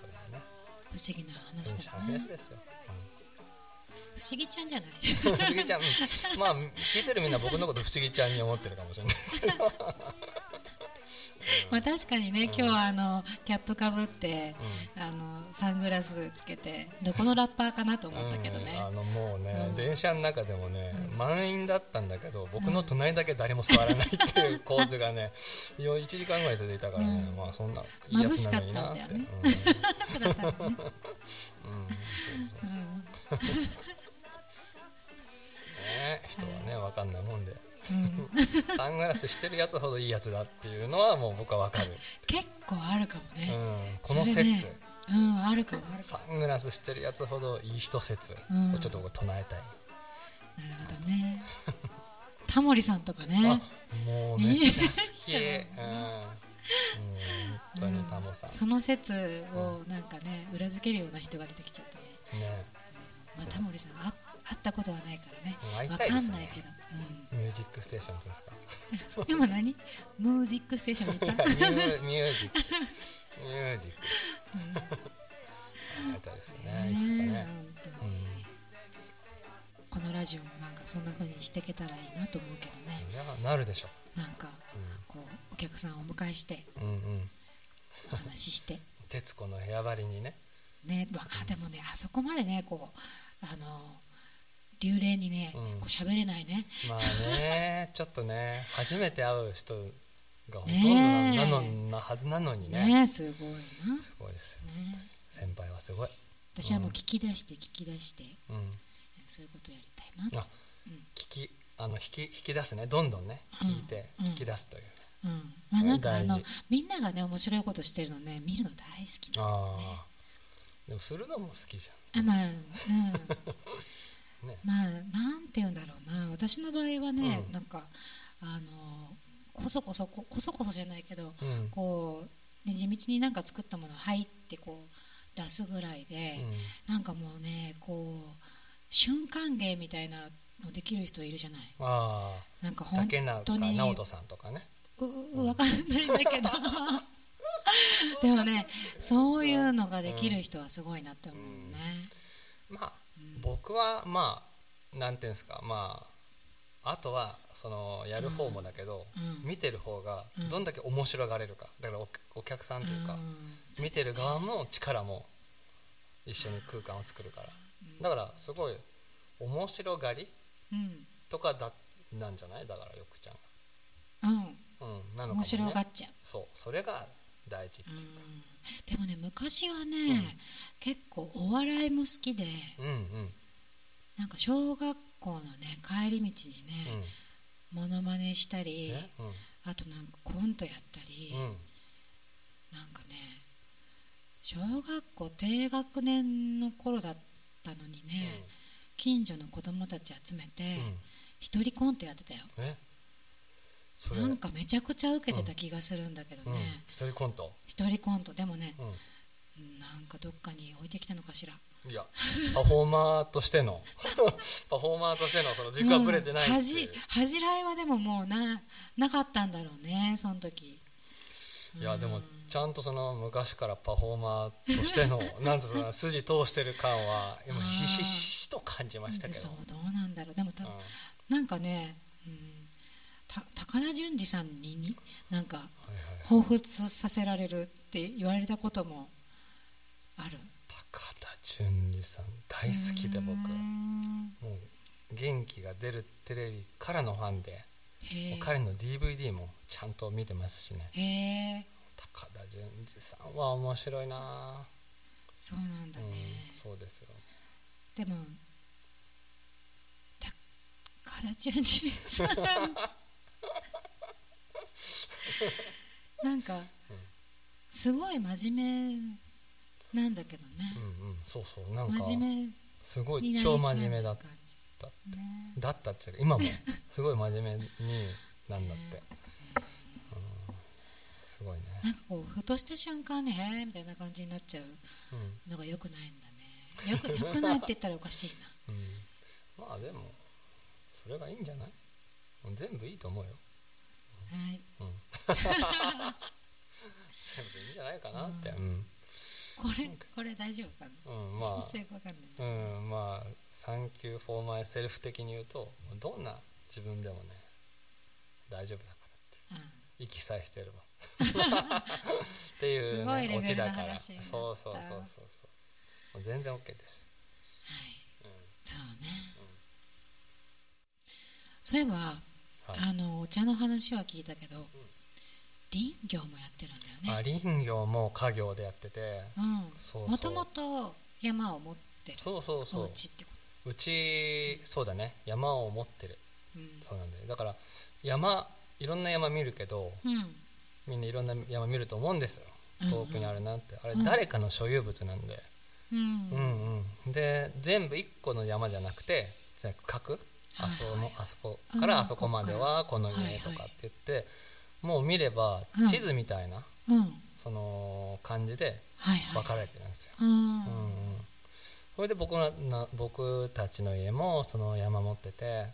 それはね。不思議な話だ話ねですよ、不思議ちゃんじゃない。うん、不思議ちゃん、うん。まあ聞いてるみんな僕のこと不思議ちゃんに思ってるかもしれないまあ確かにね今日はあのキャップかぶってうん。あのサングラスつけてどこのラッパーかなと思ったけどね、うんあのもうね、うん。電車の中でもね、うん。満員だったんだけど僕の隣だけ誰も座らないっていう *laughs* 構図がねよ1時間ぐらい続いたからね、うん。まあそんないいやつなのになって、人はね分かんないもんでうん。サングラスしてるやつほどいいやつだっていうのはもう僕は分かる、結構あるかもうね、ん、このそれね。説、うんあるかもあるかサングラスしてるやつほどいい人説うん。をちょっと僕唱えたい、もなるほどね。*laughs* タモリさんとかね。あもうめっちゃ好き、うん、本当にタモさん、その説をなんかね裏付けるような人が出てきちゃったね、ね。まあ、タモリさんあ会ったことはないからね。わね。かんないけど、ミュージックステーションですか？*laughs* うん、今何ムージックステーションった？*laughs* ミュージック。ミュージック。です会いたいですよね。いつかね、うんこのラジオもなんかそんな風にしていけたらいいなと思うけどね。なるでしょ。なんかこうお客さんをお迎えしてうん、うん。うんお話しして。*laughs* 徹子の部屋張りにね。ねまあでもねあそこまでねこうあの流麗にね、うん。こう喋れないね。まあねちょっとね *laughs* 初めて会う人がほとんどなのなはずなのにね。ねすごいな、ね、すごいですよ。先輩はすごい、私はもう聞き出して聞き出して。うん、そういうことやりたいなあうん。聞きあの引き引き出すね。どんどんねうん。聞いてうん。聞き出すという、うん。まあ、なんかあのみんながね面白いことしてるのね見るの大好きなああでもするのも好きじあまあうんゃん *laughs* ね。まあなんて言うんだろうな。私の場合はね、うん。なんかあのこそこそここそこそじゃないけど、うん。こう、ね、地道になんか作ったものを入ってこう出すぐらいで、なんかもうねこう瞬間芸みたいなのできる人いるじゃない。あなんか本当に直人さんとかね。ううわかんないんだけど。*laughs* でもねそういうのができる人はすごいなって思うね、まあ僕はまあなんていうんですかまああとはそのやる方もだけど、うん。見てる方がうん。どんだけ面白がれるか。だからおお客さんというか、うん。見てる側も力も一緒に空間を作るから。だからすごい面白がりうん。とかだなんじゃない？だからよくちゃんうん。がうんなのかも、ね、面白がっちゃう。そうそれが大事ってうんいうかでもね昔はね、結構お笑いも好きでうんうん。なんか小学校のね帰り道にね、うん。モノマネしたり、ねうん。あとなんかコントやったり、うん。なんかね小学校低学年の頃だったのにね、近所の子供たち集めてうん。人コントやってたよなんかめちゃくちゃ受けてた気がするんだけどうん。ね、一人コント。一人コント。でもねうん。なんかどっかに置いてきたのかしら。いやパフォーマーとしての。*laughs* パフォーマーとしてのその軸はぶれてないっていう、うん恥恥じらいはでももうななかったんだろうねその時。いやでもちゃんとその昔からパフォーマーとしての *laughs* なんつうの筋通してる感は今ひしひしと感じましたけど。そうどうなんだろう。でもた、うん。なんかね、高田純次さんにになんか彷彿させられるって言われたこともある。高田純次さん大好きで僕。もん。う元気が出るテレビからのファンで彼の DVD もちゃんと見てますしね。高田純次さんは面白いな。そうなんだね、うん、そうですよ。でもた形中さん *laughs* なんかすごい真面目なんだけどね。うんうんそうそうなんか真面目すごい超真面目だった。ってね。だったって今も *laughs* すごい真面目になんだって、うん、すごいね。なんかこうふとした瞬間に「へえ」みたいな感じになっちゃううん。のがよくないんだね。よくよくないって言ったらおかしい *laughs* うん、まあでもそれがいいんじゃない？全部いいと思うよ、なはい。うん、*laughs* 全部いいんじゃないかなって。うん、これこれ大丈夫かな？うん、まあ。うんまあ「 Thank you for myself」的に言うとどんな自分でもね大丈夫だからっていう。あ息さえしてれば。*laughs* っていう、すごいね、オチだから。そうそうそうそうそう。全然 OK です、はい。うん。そうね。そういえば、はい。あのお茶の話は聞いたけど、林業もやってるんだよあね林業も家業でやっててもともと山を持ってる。そうそうおそう。家ってこうちそうだね。山を持ってる。とそうなんだよ。だから山いろんな山見るけどうん、うんみんないろんな山見ると思うんですよ。うん。遠くにあるなって、あれうん。誰かの所有物なんで、うん。うんうん。で全部一個の山じゃなくて区画あそのあそこからうんあそこまではこの家とかって言って、もう見ればうん。地図みたいな、うん。その感じで分かれてるんですよ、うん。それで僕のな僕たちの家もその山持ってて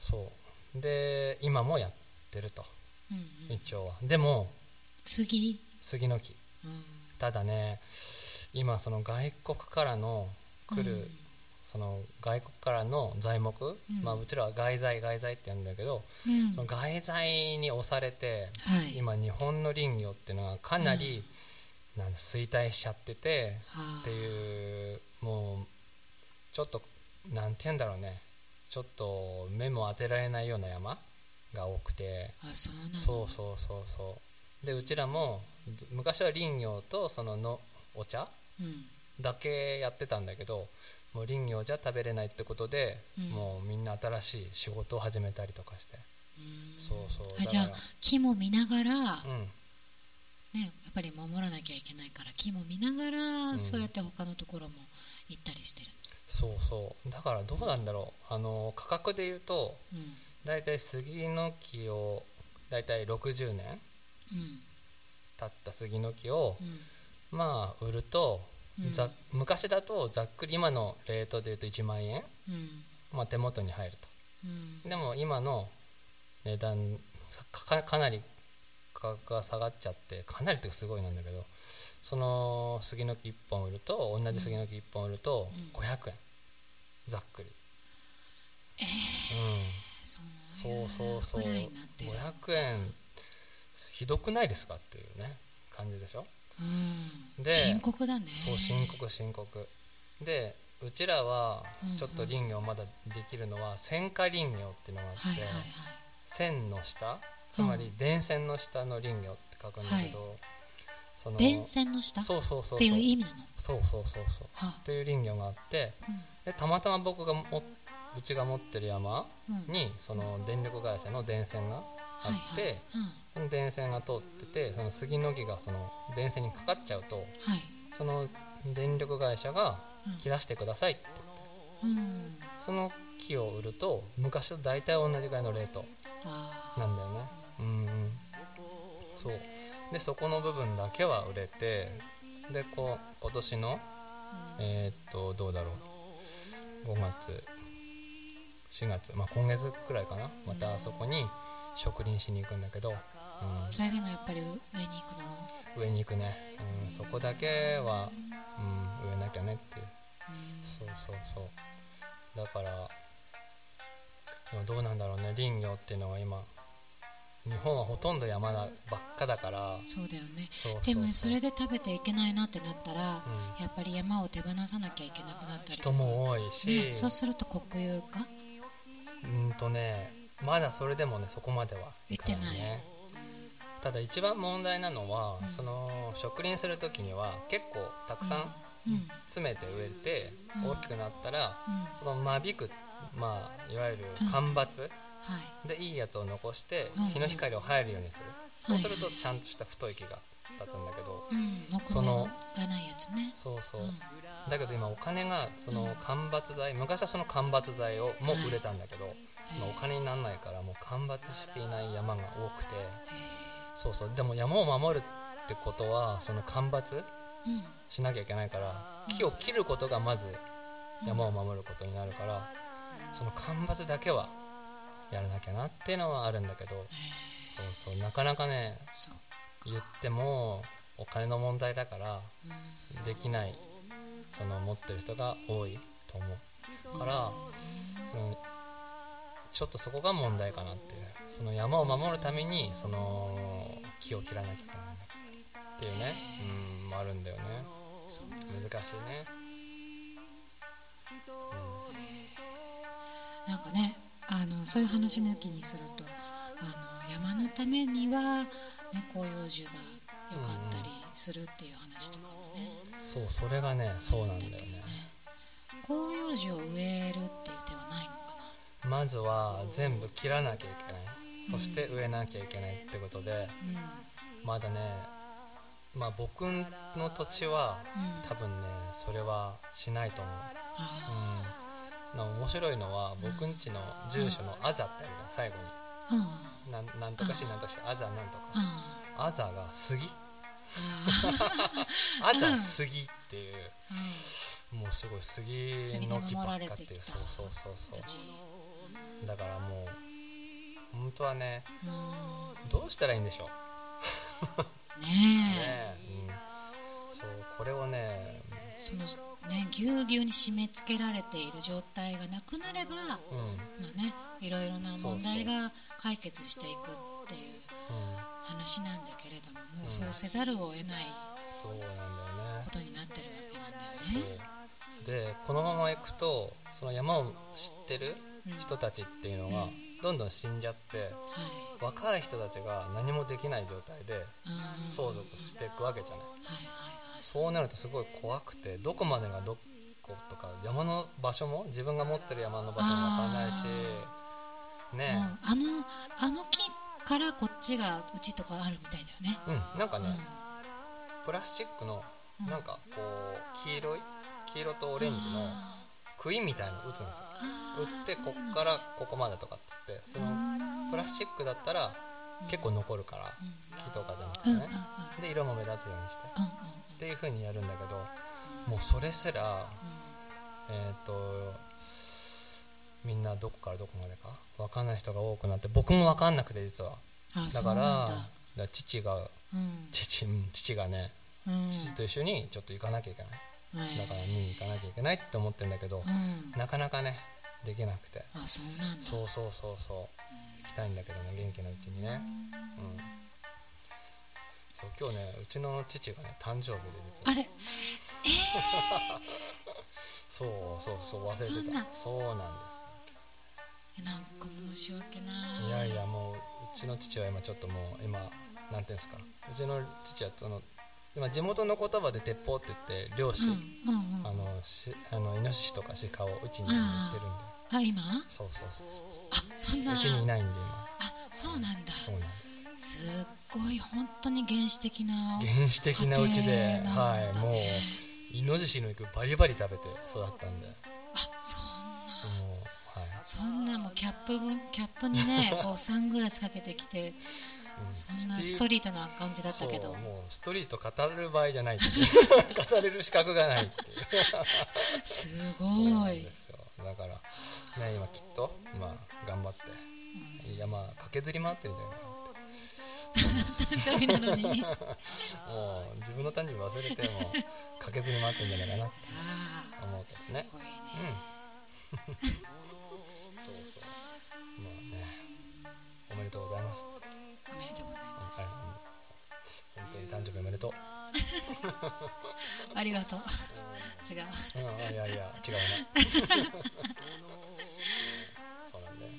そう。で今もやってると。うんうん。一応は。でも次、杉の木うん。ただね今その外国からの来る、うんその外国からの材木、うん。まあ、うちらは外材外材って言うんだけど、うん。その外材に押されて、はい。今日本の林業っていうのはかなり、なんだ衰退しちゃっててはあ。っていうもうちょっとなんて言うんだろうね。ちょっと目も当てられないような山が多くて。あそうそうそうそうでうちらもず昔は林業とそののお茶うん。だけやってたんだけどもう林業じゃ食べれないってことで、うん。もうみんな新しい仕事を始めたりとかして。うん。そうそうじゃあ木も見ながら、うん。ね、やっぱり守らなきゃいけないから木も見ながら、ん。そうやって他のところも行ったりしてる。そうそう。だからどうなんだろう。あの価格で言うとうん。だいたい杉の木をだいたい60年うん。経った杉の木をうん。まあ売ると、うんざ昔だとざっくり今のレートで言うと1万円、うん。まあ、手元に入るうん。とでも今の値段さかかなり価格が下がっちゃってかなりってすごいなんだけどその杉の木1本売ると同じ杉の木1本売るとうん。500円。ざっくり、えー、うん、そうそうそう。くらいになってる。500円。ひどくないですかっていうね感じでしょ？うん、で深刻だね。そう深刻深刻。でうちらはうんうん。ちょっと林業まだできるのは線化林業っていうのがあって、はいはいはい。線の下？つまり電線の下の林業って書くんだけど、その電線の下？っそうそうそうそう。ていう意味なの？そうそうそうそう。はっていう林業があってうん。でたまたま僕がもうちが持ってる山うん。にその電力会社の電線があって、はいはい。その電線が通っててその杉の木がその電線にかかっちゃうとうん、はい。その電力会社がうん。切らしてくださいって言って。うん。その木を売ると昔と大体同じぐらいのレートあなんだよね。うんうん。そう。でそこの部分だけは売れてでこう今年のえーっとどうだろう。5月4月まあ今月くらいかな。またそこに植林しに行くんだけど、ーそれでもやっぱり上に行くの？うん、上に行くね、うん、そこだけは、うん、植えなきゃねっていう。そうそうそう。だからどうなんだろうね。林業っていうのは今日本はほとんど山だばっかだから。そうだよね。でもそれで食べていけないなってなったら、うん。やっぱり山を手放さなきゃいけなくなったりと人かも多いし、ね、そうすると国有化？うんとねまだそれでもねそこまではい。かないね。ただ一番問題なのは、うん。その植林する時には結構たくさんうん。詰めて植えてうん。大きくなったらうん。その間引くまあいわゆる間伐はい。でいいやつを残してうん。日の光を入るようにする。はい。そうするとちゃんとした太い木が立つんだけどその目がないやつね。そうそう。うん。だけど今お金がその間伐材昔はその間伐材をも売れたんだけど今お金にならないからもう間伐していない山が多くて。そうそう。でも山を守るってことはその間伐うん。しなきゃいけないから木を切ることがまず山を守ることになるからその間伐だけはやらなきゃなっていうのはあるんだけど。そうそう。なかなかね言ってもお金の問題だからうん。できないその持ってる人が多いと思うからそのちょっとそこが問題かなっていう。その山を守るためにその木を切らなきゃいけないっていうね。うんあるんだよね。難しいね。なんかねあのそういう話抜きにするとあの山のためには、ね、広葉樹が良かったりするっていう話とかもね、そうそれがねそうなんだよね。広葉樹を植えるっていう手はないのかまずは全部切らなきゃいけない。そして植えなきゃいけないってことでなまだねまあ僕の土地はうん。うん多分ねそれはしないと思う。あうん、な面白いのは僕んちの住所の「あざ」ってあるじゃん最後に。なんなんとかしなんとかしあざなんとか。ああざが杉。あ *laughs* あざ杉っていう。うもうすごい杉の木ばっかっていう。そうそうそうそうだからもう本当はねうん。どうしたらいいんでしょう。ねねえうん、そうこれをねそのねぎゅうぎゅうに締め付けられている状態がなくなればうん。まあね、いろいろな問題が解決していくっていううん話なんだけれども、もうん。うそうせざるを得ないことになってるわけなんだよそね。う。でこのまま行くとその山を知ってるうん人たちっていうのがうん。どんどん死んじゃってはい。若い人たちが何もできない状態でうん。相続していくわけじゃない。そうなるとすごい怖くてどこまでがどことか山の場所も自分が持ってる山の場所も分かんないしはい、ねあのあの木からこっちがうちとかあるみたいだよね。うんなんかねうん。プラスチックのうん。なんかこう黄色い黄色とオレンジのあ杭みたいの打つんですよ。ー打ってこっからここまでとかっつってそのプラスチックだったら結構残るから木とかじゃなくてね。で色も目立つようにしてっていう風にやるんだけどもうそれすらえっ、とみんなどこからどこまでか分かんない人が多くなって僕も分かんなくて実は。あだから父がうん。父うん父がねうん。父と一緒にちょっと行かなきゃいけないだから見に行かなきゃいけないって思ってるんだけどうん。なかなかねできなくて。あそうなんだ。そうそうそうそう。行きたいんだけどね元気なうちにね。うん。そう今日ねうちの父がね誕生日で実は。あれ？そうそうそう忘れてた。そうなんえなんか申し訳ですない。いやいやもううちの父は今ちょっともう今なんていうんですか。うちの父はその今地元の言葉で鉄砲って言って漁師、うんうんうん。あのしあのイノシシとか鹿をうちに行ってるんで。あ今？そうそうそうあそんな。そううちにいないんで今。あそうなんだ。そうなんです。すっごい本当に原始的な原始的なうちで、はね。いもうイノシシの肉バリバリ食べて育ったんで。あそんな。もうはい。そんなもうキャップ分キャップにね *laughs* こうサングラスかけてきてストリートな感じだったけど。もうストリート語る場合じゃない *laughs* 語れる資格がないっていう。*laughs* すごい。ですよ。だからね今きっとまあ頑張って山駆けずり回ってるんじゃな。い誕生日なのに。*laughs* もう自分の誕生日忘れても駆けずり回ってるんじゃないかなって。あ思うけどね。そうそう。まあねおめでとうございますって誕生日おめでとう。*laughs* ありがとう。違う。うんいやいや違うな。*laughs* そうなんだよ、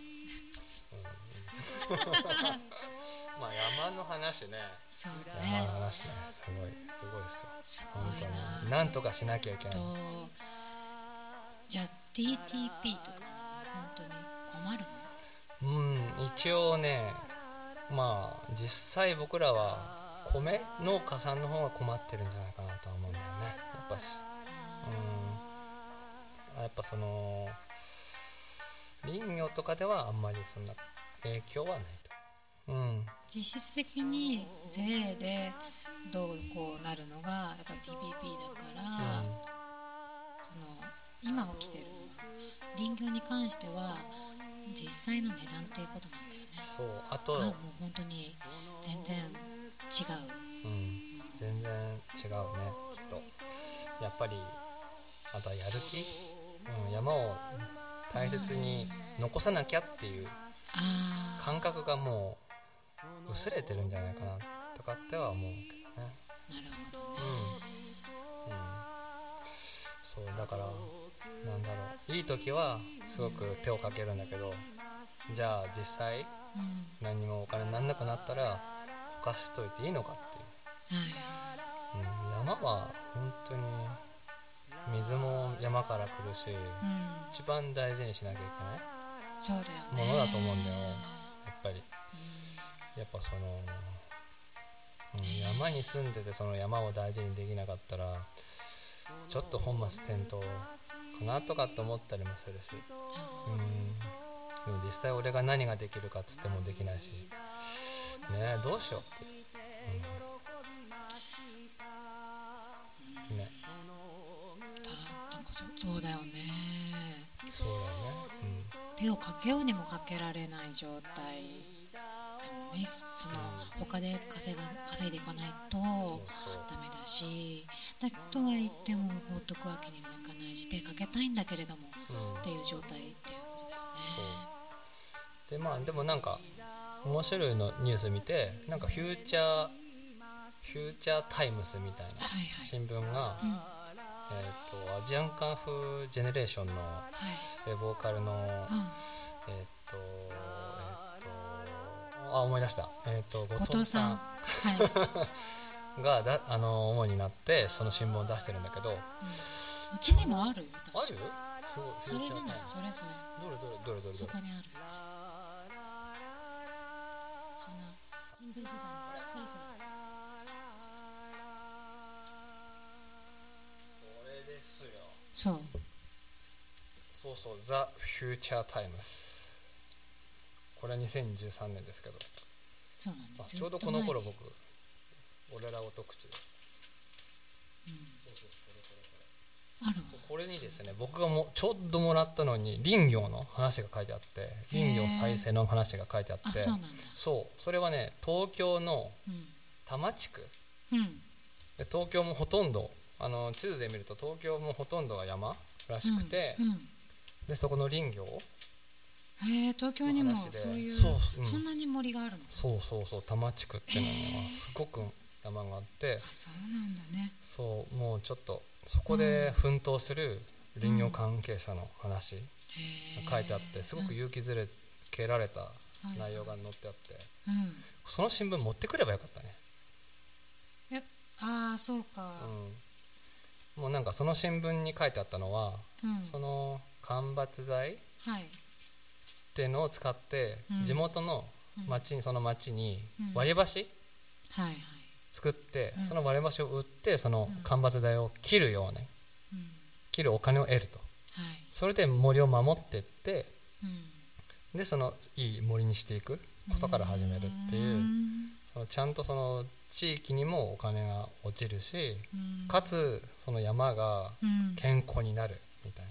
うん、まあ山の話ね。そう山ね。の話ね。すごいすごいですよ。すご本当いなに。なんとかしなきゃいけない。とじゃあ TTP とか本当に困るの？うん一応ねまあ実際僕らは米農家さんの方が困ってるんじゃないかなとは思うんだよね。やっぱし。うん。やっぱその林業とかではあんまりそんな影響はないと。うん。実質的に税でどうこうなるのがやっぱり TPP だから、その今起きてる林業に関しては実際の値段っていうことなんだよね。そう。あとがもう本当に全然違う。うん、全然違うねきっと。やっぱりあとはやる気、うん、山を大切に残さなきゃっていうあ感覚がもう薄れてるんじゃないかなとかっては思うけどね。あなるほどうん、ね、うん、そうだからなんだろう。いい時はすごく手をかけるんだけどじゃあ実際うん。何にもお金にならなくなったらほかしといていいのかっていう。はい。うん、山は本当に水も山から来るしうん。一番大事にしなきゃいけそうだよね。ものだと思うんだよ。ないやっぱり。やっぱその、うん、山に住んでてその山を大事にできなかったらちょっと本末転倒かなとかって思ったりもするし、うん、でも実際俺が何ができるかっつってもできないしねえどうしようって。いう、うん、ねだなんかそそうだよね。そうだよね、手をかけようにもかけられない状態。ねその他で稼が稼いでいかないとダメだしだとは言っても放っとくわけにもいかないし手かけたいんだけれどもうん。っていう状態っていうことだよね。でまあでもなんか面白いのニュース見てなんかフューチャーフューチャータイムスみたいなはいはい。新聞が、うん。はえー、とアジアンカンフージェネレーションの、い。えーボーカルの、うん。えっ、とえっ、とあ思い出した、えっと後後藤さん。はい、*laughs* がだあの主になってその新聞を出してるんだけどうん、うちにもあるよある？確かすごいそれじゃないそれそれどれ。どれどれどれどれ？そこにあるんな新聞紙さんそれそれこれですよそう。そうそう「ザ・フューチャー・タイムス」これは2013年ですけど。そうなんだあちょうどこの頃僕俺ら音口でと前にうんあるわこれにですね僕がもちょうどもらったのに林業の話が書いてあって林業再生の話が書いてあってあそうそれはね東京のうん多摩地区。うん。で東京もほとんどあの地図で見ると東京もほとんどが山らしくて、うん。うん。でそこの林業へえ東京にもそういうそううん。そんなに森があるの？そうそうそう多摩地区っていうのがすごく山があって。あそうなんだね。そうもうちょっとそこで奮闘する林業関係者の話が書いてあってすごく勇気づけられたはい。内容が載ってあってうん。その新聞持ってくればよかったね。えああそうか。うん。もうなんかその新聞に書いてあったのはうん。その間伐材っはい。ていうのを使ってうん。地元のうん。町にその町にうん。割り箸はいはい作ってうん。その割り箸を売ってその間伐材を切るようにうん。切るお金を得ると。はい。それで森を守っていってうん。でそのいい森にしていくことから始めるっていう。うん。そのちゃんとその地域にもお金が落ちるしうん。かつその山がうん。健康になるみたいな。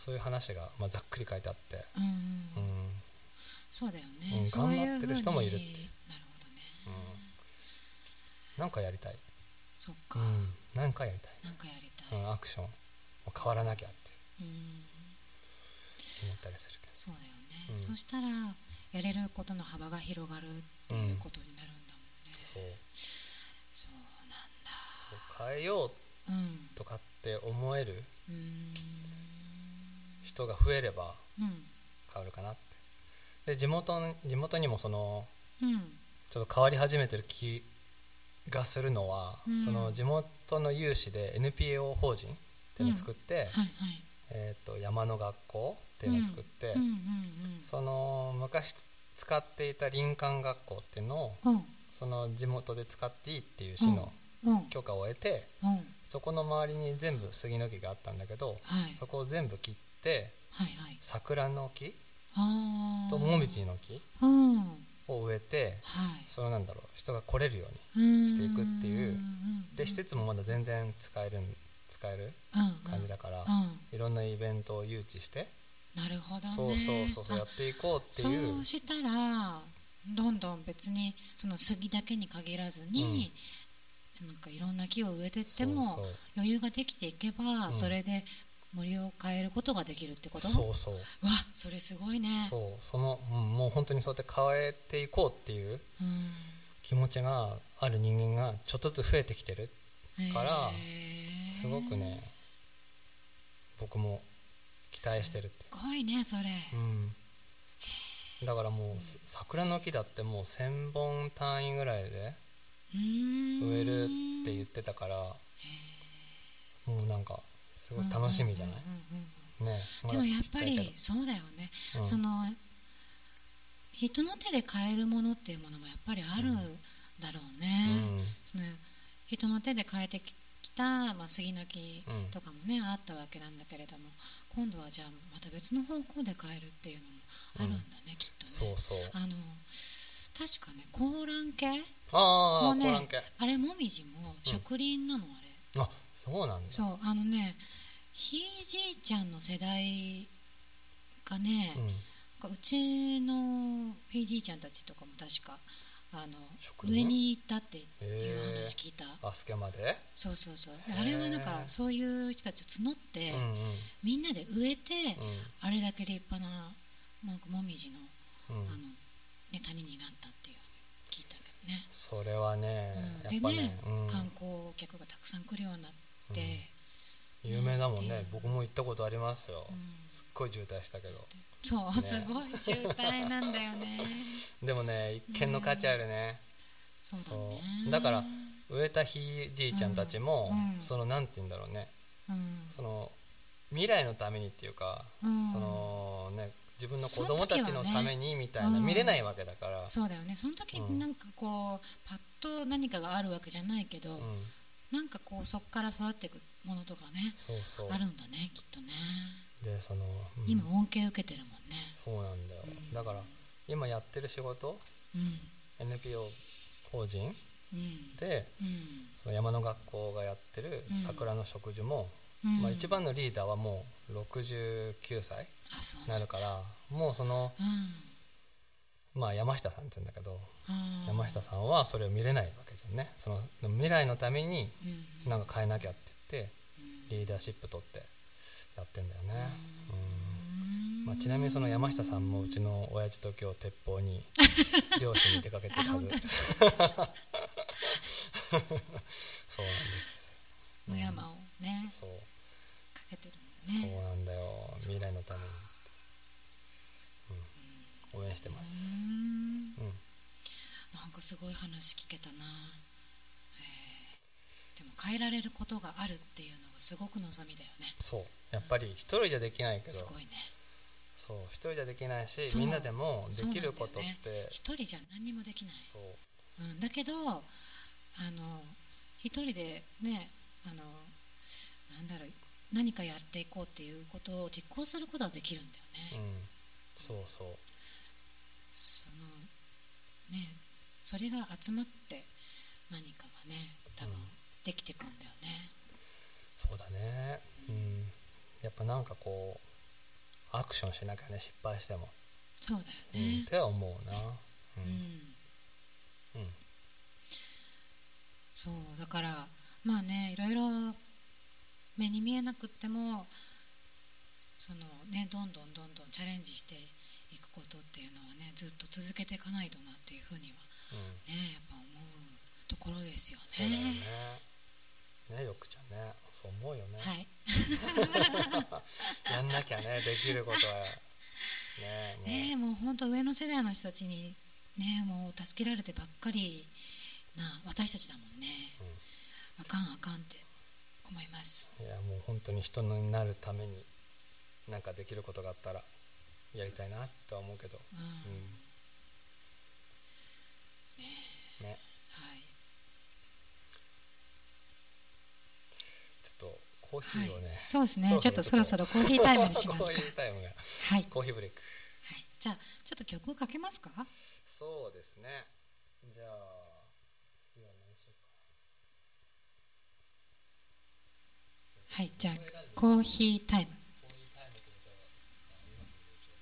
そういう話がまあざっくり書いてあって、うんうんそうだよね、頑張ってる人もいるってふうなんかやりたい、そっか、うん、なんかやりたい、なんかやりたい、うん、アクション。変わらなきゃってう。ん。思ったりするけそうだよね、うん。そしたらやれることの幅が広がるっていうことになるんだもんね、どそう。そうなんだ。変えよううん。とかって思える人が増えればうん。変わるかなって。で地元地元にもそのうん。ちょっと変わり始めてる気がするのは、うん。その地元の有志で NPO 法人っていうのを作って、はいはい。えー、と山の学校っていうのを作って、うんうんその昔つ使っていた林間学校っていうのをうん。うんその地元で使っていいっていう市のうん。許可を得て、うん。そこの周りに全部杉の木があったんだけど、はい。そこを全部切ってはいはい。桜の木とモミジの木を植えてそのなんだろう人が来れるようにうん。していくっていう。うんで施設もまだ全然使えるん使えるうん感じだから、うん。いろんなイベントを誘致して、なるほどね。そうそうそうそうやっていこうってあいう。そうしたらどんどん別にその杉だけに限らずに、なんかいろんな木を植えてっても余裕ができていけば、うん。それで森を変えることができるってこと？そうそう。うわそれすごいね。そう。その、うんもう本当にそうやって変えていこうっていううん。気持ちがある人間がちょっとずつ増えてきてるからすごくね僕も期待してるって。すごいねそれ、うん。だからもうす桜の木だってもう1000本単位ぐらいで植えるって言ってたからもうなんかすごい楽しみじゃない？うんうんうんうん。ねでもやっぱりそうだよね、うん。その人の手で変えるものっていうものもやっぱりあるだろうけね、どうん。その人の手で変えてきた、まあ、杉の木うんとかもね、あったわけなんだけれども今度はじゃあまた別の方向で変えるっていうのもあるんだね、きっとね。そうそう。あの確かね高蘭系もうねあれもみじも植林なの、あれ。あそうなんだ。そうあのねひいじいちゃんの世代がね、うん。うちのひいじいちゃんたちとかも確かあの上に行ったっていう話聞いた、あすけまで？そうそうそう。あれはだからそういう人たちを募って、うんうん。みんなで植えて、うあれだけ立派ななんかもみじの,、ん。あのうんね、谷になったっていう聞いたけどね、それはねうん、やっぱねでね、うん。観光客がたくさん来るようになって、有名だもんね。うん。僕も行ったことありますよ。うん。すっごい渋滞したけど。そう、ね。すごい渋滞なんだよね。*laughs* でもね一見の価値あるね。そうだそねう。だから植えたひいじいちゃんたちもうん。うん。そのなんて言うんだろうね。うん。その未来のためにっていうかうん。そのね自分の子供たちのためにみたいなうん。見れないわけだから。そうだよね。その時うん。なんかこうパッと何かがあるわけじゃないけど、うんなんかこうそこから育っていくものとかねあるんだねきっとね、でそのうん。今恩恵受けてるもんね。そうなんだよ。うん。だから今やってる仕事うん。NPO 法人うん。でうん。その山の学校がやってるうん。桜の植樹も、うん。まあ、一番のリーダーはもう69歳になるからもうその、うんまあ、山下さんって言うんだけど山下さんはそれを見れないわけじゃんね。その未来のためにうん。なんか変えなきゃって言ってうんリーダーシップ取ってやってんだよね、うん。うん。まあ、ちなみにその山下さんもうちの親父と今日鉄砲に *laughs* 漁師に出かけてるはず。*laughs* そうなんです。野山をねそう。かけてるそうなんだよ。未来のために、うん、応援してまうす、ん。うん、なんかすごい話聞けたな、えーでも変えられることがあるっていうのがすごく望みだよね。そう。やっぱり一人じゃできないけど。すごいね。そう。一人じゃできないしみんなでもできることって。そうなんだよね。一人じゃ何にもできない、そう。うん、だけどあの一人でねあのなんだろう何かやっていこうっていうことを実行することはできるんだよね、うん。そうそうそのねそれが集まって何かがね多分うんできていくんだよね、そうだね。うん。やっぱなんかこうアクションしなきゃね失敗しても、そうだうん、よねっては思うな。ううん、うん。そうだからまあねいろいろ目に見えなくってもそのねどんどんどんどんチャレンジしていくことっていうのはねずっと続けていかないとなっていうふうにはうん。ねやっぱ思うところですよね。そうだよね。ねよくちゃんね。そう思うよね、はい。*laughs* やんなきゃねできることは。ねもう。ねもう本当上の世代の人たちにねもう助けられてばっかりな私たちだもんね、あかんあかんって思います。いやもう本当に人になるために何かできることがあったらやりたいなとは思うけど、うん、うん。ね。はい。ちょっとコーヒーをね、はい、そうですね。ちょっとそろそろコーヒータイムにしますか。コーヒータイムが。はい、コーヒーブレイク。はい、じゃあちょっと曲かけますか？そうですね。じゃあ次は何しようか。はい。じゃあコーヒータイムコーヒータイムってことはありますんでちょう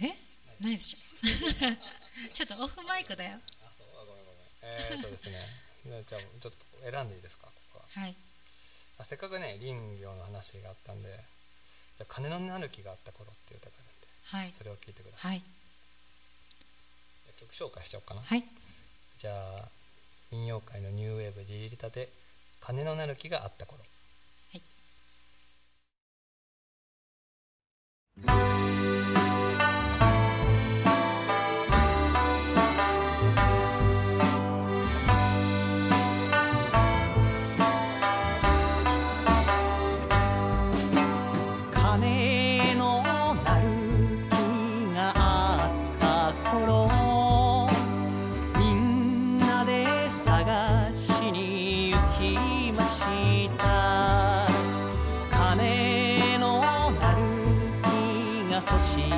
え？ないでしょ。*laughs* ちょっとオフマイクだよ。どあそう。あごめんごめん。えー、っとですね。*laughs* じゃあちょっと選んでいいですか？ここは。はいあせっかくね林業の話があったんでじゃあ金のなる木があった頃っていう歌があるんではい。それを聞いてください、はい。曲紹介しちゃおうかな、はい。じゃあ民謡界のニューウェーブジリリタで金のなる木があった頃。はい木が欲し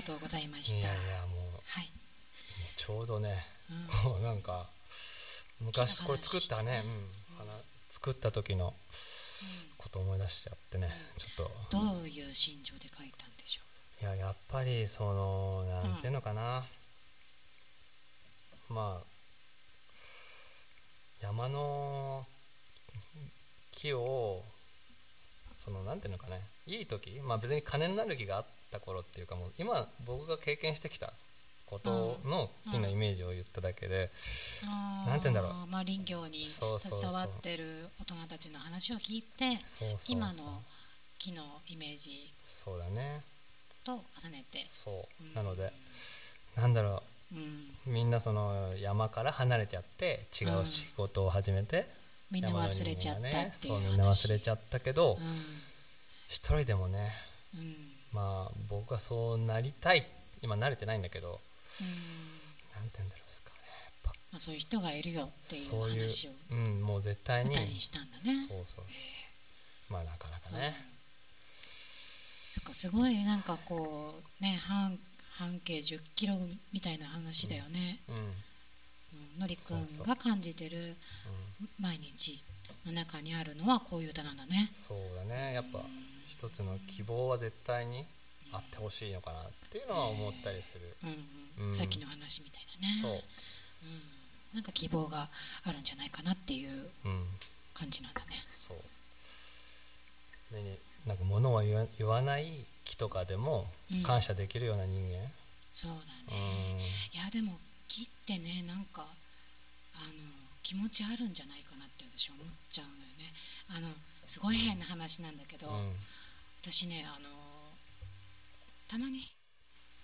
がとうございました。いやいやもうはい、ちょうどね、うん。こ *laughs* うなんか昔これ作ったね、うん、花作った時のこと思い出しちゃってね、ちょっと。どういう心情で書いたんでしょいややっぱりそのなんていうのかな、まあ山の木をそのなんていうのかね。いい時？まあ別に金になる木があった頃っていうかもう今僕が経験してきたことの木のイメージを言っただけで、あー。なんて言うんだろう。まあ、林業に携わってる大人たちの話を聞いて今の木のイメージそうだね。と重ねて、そう、うん。なのでなんだろう。ん、うみんなその山から離れちゃって違う仕事を始めて、みんな忘れちゃったっていうそうみんな忘れちゃったけどう一人でもねんうんまあ僕はそうなりたい今慣れてないんだけどうん。なんて言うんだろうですかねやっまあ、そういう人がいるよっていうぱそういう話をうんもう絶対に。にしたんだね。そうそう。まあなかなかね、そっかすごいなんかこうね半半径1 0キロみたいな話だよね、うん。うんうんのりくんが感じてる毎日の中にあるのはこういう歌なんだね。そうだね。やっぱ一つの希望は絶対にあってほしいのかなっていうのは思ったりする、うんうん。うん。さっきの話みたいなそう。ねうん、なんか希望があるんじゃないかなっていううん。感じなんだね。そう。目になんか物は言わない木とかでもうん。感謝できるような人間。そうだうね、ん。いやでも木ってねなんかあの気持ちあるんじゃないかなって私思っちゃうのよね。あのすごい変な話なんだけど、うん私ねあのたまに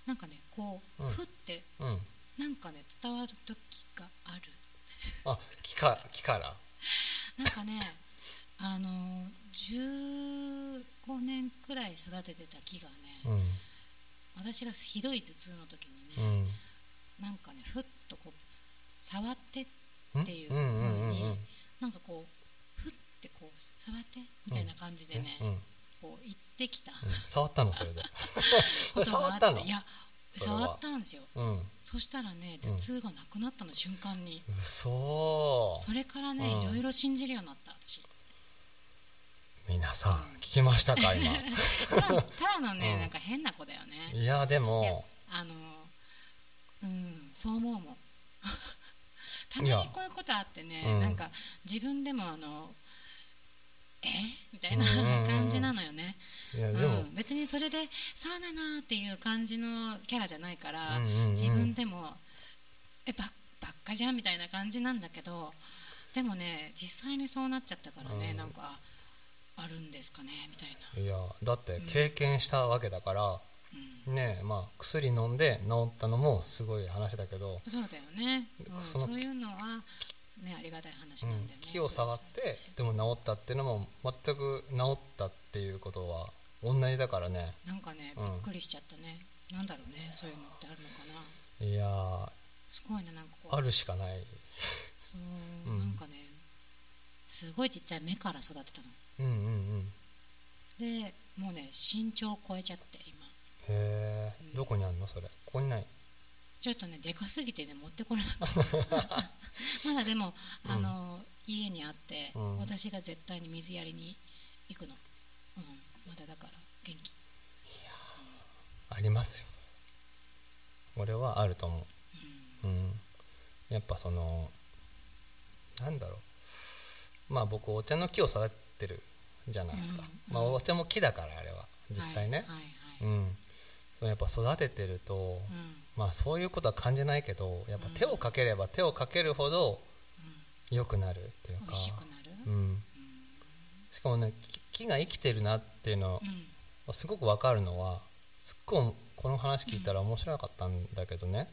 なんかねこう、うん。ふってうん。なんかね伝わる時がある。あ木か木からなんかねあの15年くらい育ててた木がね、うん。私がひどい頭痛の時にうね、ん。なんかねふっとこう触ってうんっていううん？うにうんなんかこうふってこう触ってみたいな感じでね、うんうん。こう言ってきた。触ったの？それで。*laughs* 触ったの？いや触ったんですよ。うん。そしたらね頭痛がなくなったの瞬間に、嘘。それからね、うん。いろいろ信じるようになった私。皆さん聞きましたか？今。ただのね、うん。なんか変な子だよね。いやでも。あのうんそう思うもん。*laughs* たまにこういうことあってね、うん。なんか自分でもあのえ？みたいな感じなのよね、いやでも。うん、別にそれでそうだなっていう感じのキャラじゃないから、うんうんうん。自分でもえばばっかじゃんみたいな感じなんだけどでもね実際にそうなっちゃったからね、うん。なんかあるんですかねみたいな、いやだって経験したわけだから、うん、ねまあ薬飲んで治ったのもすごい話だけど、そうだよね、うん、そのそういうのは、ね、ありがたい話うんなんだよね、木を触ってでも治ったっていうのも全く治ったっていうことは同じだからね。なんかねびうん。っくりしちゃったね、なんだろうねそういうのってあるのかな。いやーすごいねなんかこう。あるしかない、そううん。なんかねすごいちっちゃい芽から育てたの。うんうんうん。でもうね身長を超えちゃって今。へえどこにあんのそれ？ここにないちょっとねでかすぎてね持ってこれなかったまだでもあの、家にあって、うん。私が絶対に水やりに行くの、うん、まだだから元気。ありますよ。俺はあると思う。うん。やっぱそのなんだろう。まあ僕お茶の木を育ててるじゃないですか、うんまあお茶も木だからあれは。実際ね、はいはいはいうん。やっぱ育ててると、うんまあそういうことは感じないけどやっぱ手をかければ手をかけるほど良くなるっていうか。うん、しかもね木木が生きてるなっていうのうん。すごく分かるのはすっごいこの話聞いたら面白かったんだけどね、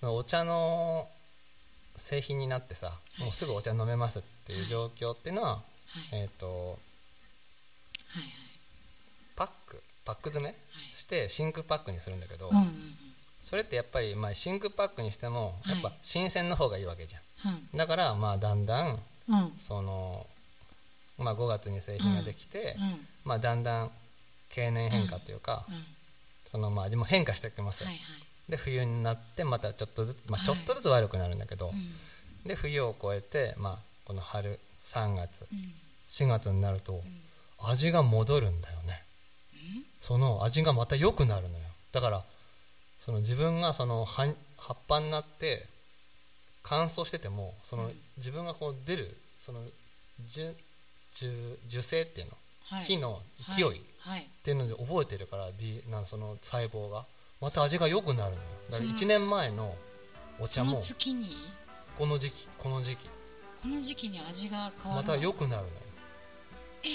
そのお茶の製品になってさ、い。もうすぐお茶飲めますっていう状況っていうのは、はい。えっ、とパックパック詰めして真空パックにするんだけど、うんうんそれってやっぱり、まあ、真空パックにしてもやっぱはい新鮮の方がいいわけじゃん。うんだからまあだんだんその、まあ、5月に製品ができて、うん。まあ、だんだん経年変化というか、うん。そのまあ味も変化してきます。よ、はいはい。で冬になってまたちょっとずつ、まあ、はい。ちょっとずつ悪くなるんだけど、うん。で冬を越えて、まあ、この春3月うん。4月になると味が戻るんだよね。その味がまた良くなるのよ。だからその自分がその葉葉っぱになって乾燥しててもそのうん。自分がこう出るその樹樹樹勢っていうの、はい。火の勢いっはい。はい。ていうので覚えてるから D なんその細胞が。また味が良くなるのよ。だからその1年前のお茶も月に？この時期この時期。この時期に味が変わまるの？た良くなるのよ。えー、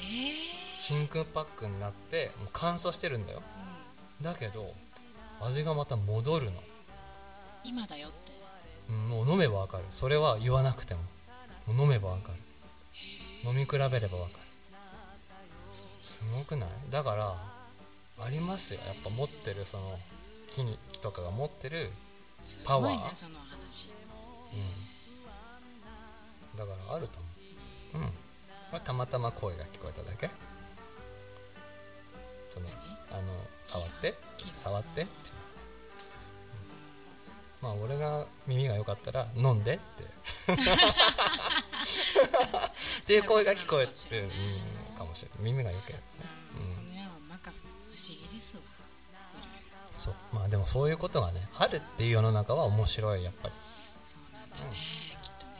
え真空パックになってもう乾燥してるんだよだけど味がまた戻るの、今だよって。うん、もう飲めばわかる。それは言わなくても。もう飲めばわかる。飲み比べればわかる。すごくない？だからありますよ。やっぱ持ってるその木とかが持ってる、すパワー。ねその話。うん、だからあると思う。うん。これたまたま声が聞こえただけそのあの触って触って。っていう、うんまあ俺が耳が良かったら飲んでって。*laughs* っていう声が聞こえる、うん、かもしれない。耳が良ければね、うん。不思議ですわ。そう。まあでもそういうことがねあるっていう世の中は面白いやっぱり。そうなんだね、きっとね。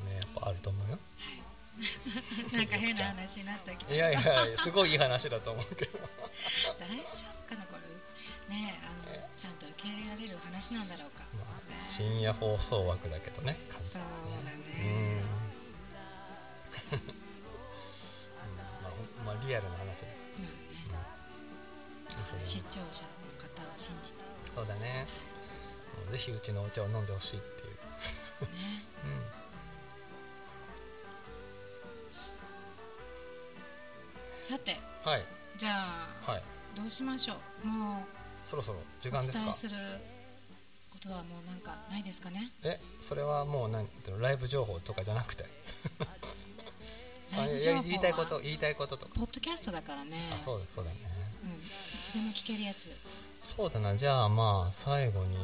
うん。ねやっぱあると思うよ *laughs* なんか変な話になったけどいやいやすごいいい話だと思うけど。大丈夫かなこれ。ねあのちゃんと受け入れられる話なんだろうか、まあ深夜放送枠だけどね完そうだね。ね、うん。うん。*laughs* まあまあリアルな話だ。うんね。そうだね視聴者の方を信じて。そうだね。ぜひうちのお茶を飲んでほしいっていう、ね。*laughs* うん、さてはい。じゃあはい。どうしましょう。もそろそろ時う間ですか？お伝えすることはもうなんかないですかね？えそれはもうなんライブ情報とかじゃなくて。*laughs* 言いたいこと言いたいこととか。ポッドキャストだからね。あそうだそうだね。うん、いつでも聞けるやつ。そうだな。じゃあまあ最後に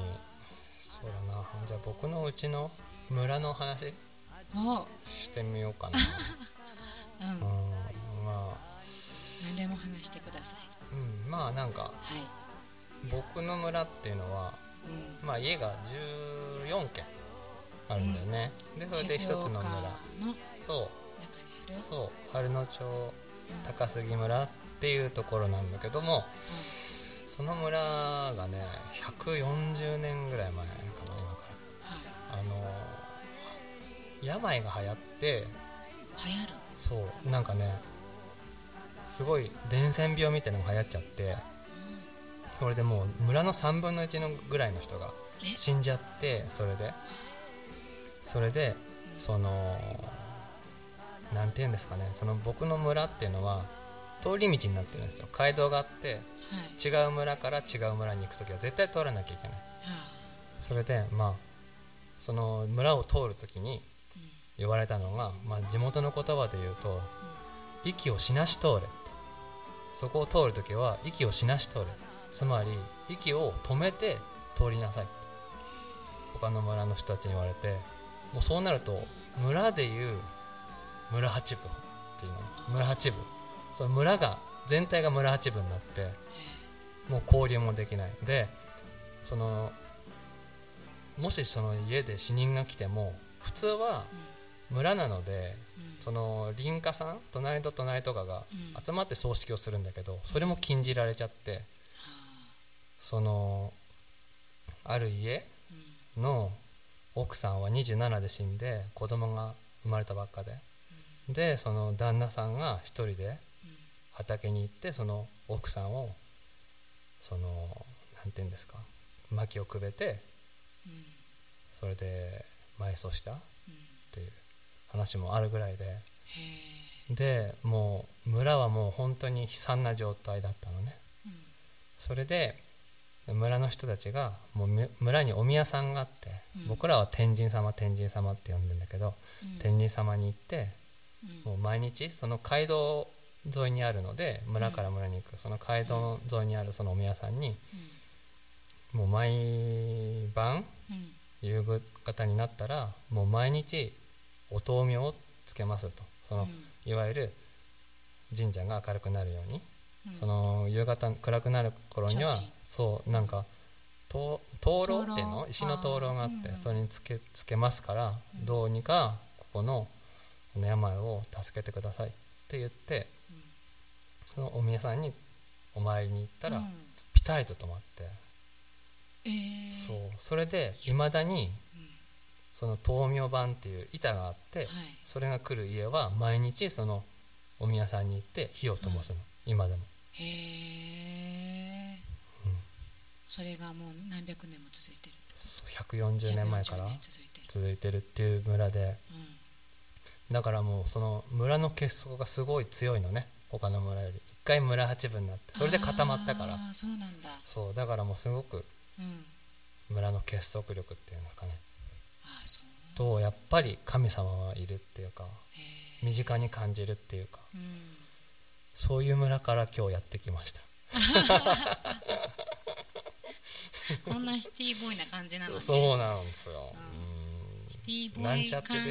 そうだな。じゃあ僕のうちの村の話お。してみようかな。*laughs* うん、うん。まあ何でも話してください。うんまあなんかはい、僕の村っていうのはうん、まあ家が14軒あるんだよね、でそれで一つの村。そう。そう。春野町高杉村っていうところなんだけどもその村がね140年ぐらい前かな今から。はあの病が流行ってそう。なんかねすごい伝染病みたいなのが流行っちゃってこれでもう村の3分の1のぐらいの人がえ？死んじゃってそれで。それでそのなんて言うんですかねその僕の村っていうのは通り道になってるんですよ。街道があってはい。違う村から違う村に行く時は絶対通らなきゃいけない。はあ。それでまあその村を通る時にうん。言われたのが、まあ、地元の言葉で言うと息をしなし通れそこを通るときは息をしなし通れ。つまり息を止めて通りなさい。他の村の人たちに言われてもうそうなると村でいう村八部っていうの。村八部その村が全体が村八部になってもう交流もできない。でそのもしその家で死人が来ても普通は村なのでその隣家さん隣と隣とかがうん。集まって葬式をするんだけどそれも禁じられちゃってはそのある家の奥さんは27で死んで子供が生まれたばっかで。でその旦那さんが一人で畑に行ってその奥さんをそのなんて言うんですか薪をくべてそれで埋葬したっうんていう話もあるぐらいで。でもう村はもう本当に悲惨な状態だったのね。うんそれで村の人たちがもうむ村にお宮さんがあって、うん。僕らは天神様天神様って呼んでるんだけど、うん。天神様に行ってうん。もう毎日その街道沿いにあるので村から村に行く。その街道沿いにあるそのお宮さんにもう毎晩うん。夕方になったらもう毎日お灯明をつけますと。その、うん。いわゆる神社が明るくなるように。うん。その夕方暗くなる頃にはそうなんか灯灯籠っていうの？石の灯籠があってそれにつけつけますから、うん。どうにかここのこの病を助けてください。って言ってそのお宮さんにお参りに行ったら、うん。ピタリと止まって、えー。そう。それでいまだにうんその灯明板っていう板があって、はい。それが来る家は毎日そのお宮さんに行って火を灯すの、今でも、へえうん。それがもう何百年も続いてるそう140年前から140年続いてる。っていう村で。うん。だからもうその村の結束がすごい強いのね。他の村より。一回村八分になってそれで固まったから。そうなんだ。そうだからもうすごくうん。村の結束力っていうんですかねとやっぱり神様はいるっていうか身近に感じるっていうかうん。そういう村から今日やってきました。*laughs* こんなシティボーイな感じなのね。そうなんですよ、うん。うん。シティボーイ感は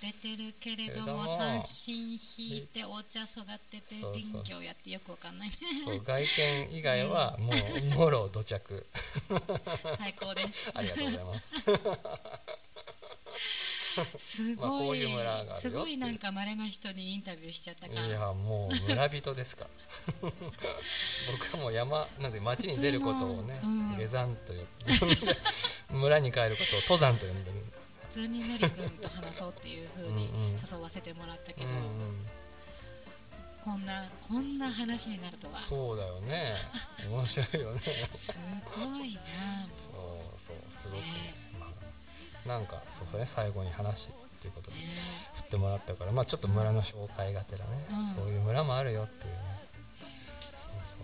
出てるけれども三振引いてお茶育てて林業やってよくわかんない。ねそう外見以外は *laughs* もうもろ土着。最高です。*laughs* ありがとうございますすまあごいこういう村がすごいなんか稀な人にインタビューしちゃったから。いやもう村人ですか。ら *laughs* 僕はもう山なんで町に出ることをね、うん。下山と呼んで村に帰ることを登山と呼んでる。普通にのりくんと話そうっていう風にうんうん。誘わせてもらったけど、うんうん。こんなこんな話になるとは。すそうだよね。*laughs* 面白いよね。ごいな。そうそうすごくね。ね。まあ、なんかそうそうね最後に話っていうことでね振ってもらったからまあちょっと村の紹介がてらね、うん。そういう村もあるよっていうね。そうそう、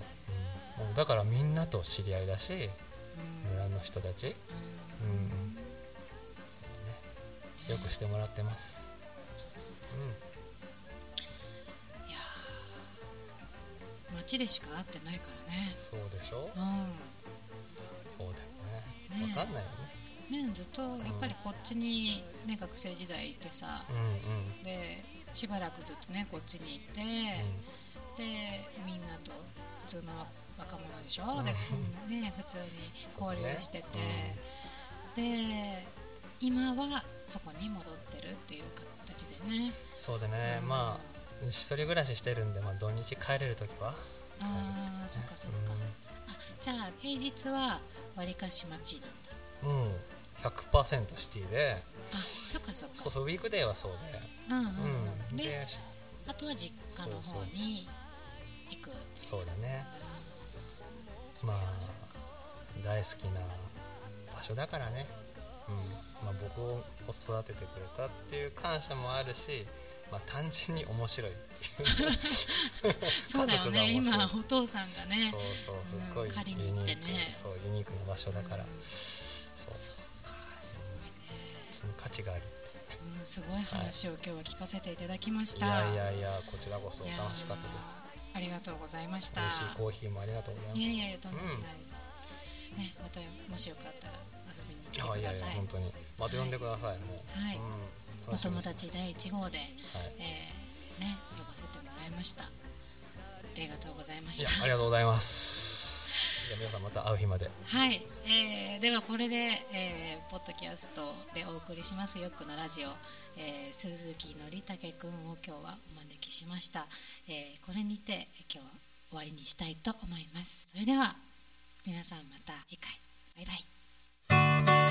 うん、もうだからみんなと知り合いだしうん。村の人たち、うん。うんそうね、よくしてもらってます、そううん、いやー街でしか会ってないからね。そうでしょ？うそうだよね。ね。わかんないよね。んねずっとやっぱりこっちに、ね、学生時代いてさうんうん。でしばらくずっとねこっちにいて、でみんなと普通の若者でしょ、うん。で、*laughs* ね、普通に交流してて、そうで今はそこに戻ってるっていう形でね。そうでね、うん。まあ一人暮らししてるんで、まあ、土日帰れる時は。ああそっかそっか、あじゃあ平日はわりかし町なんだ。うん、うん、100%シティで。あそっかそっか。そうそうウィークデーはそうで、うんうん、うん、でであとは実家の方に行くそうだね。うん。まあ大好きな場所だからね、うん。まあ、僕を育ててくれたっていう感謝もあるし、まあ、単純に面白いっていう。*laughs* そうだよね。今お父さんがねそうそうすっごいうん借ユりに行ってね。そうユニークな場所だから、うんそう。そっか。すごいねその価値がある。うんすごい話を今日は聞かせていただきましいた、やいやいやこちらこそ楽しかったです。ありがとうございました。美味しいコーヒーもありがとうございますいやいやいやとんでもないです、ねまたもしよかったら遊びに来てください。や本当に。また呼んでください、もう、はい。う。ん、お友達第1号で、はいえーね呼ばせてもらいました。ありがとうございまいやしたありがとうございます。じゃあ皆さんまた会う日まで。はい、えーではこれで、えーポッドキャストでお送りします。よっくのラジオ、えー鈴木のりたけくんを今日はお招きしました、えーこれにて今日は終わりにしたいと思います。それでは皆さんまた次回。バイバイ。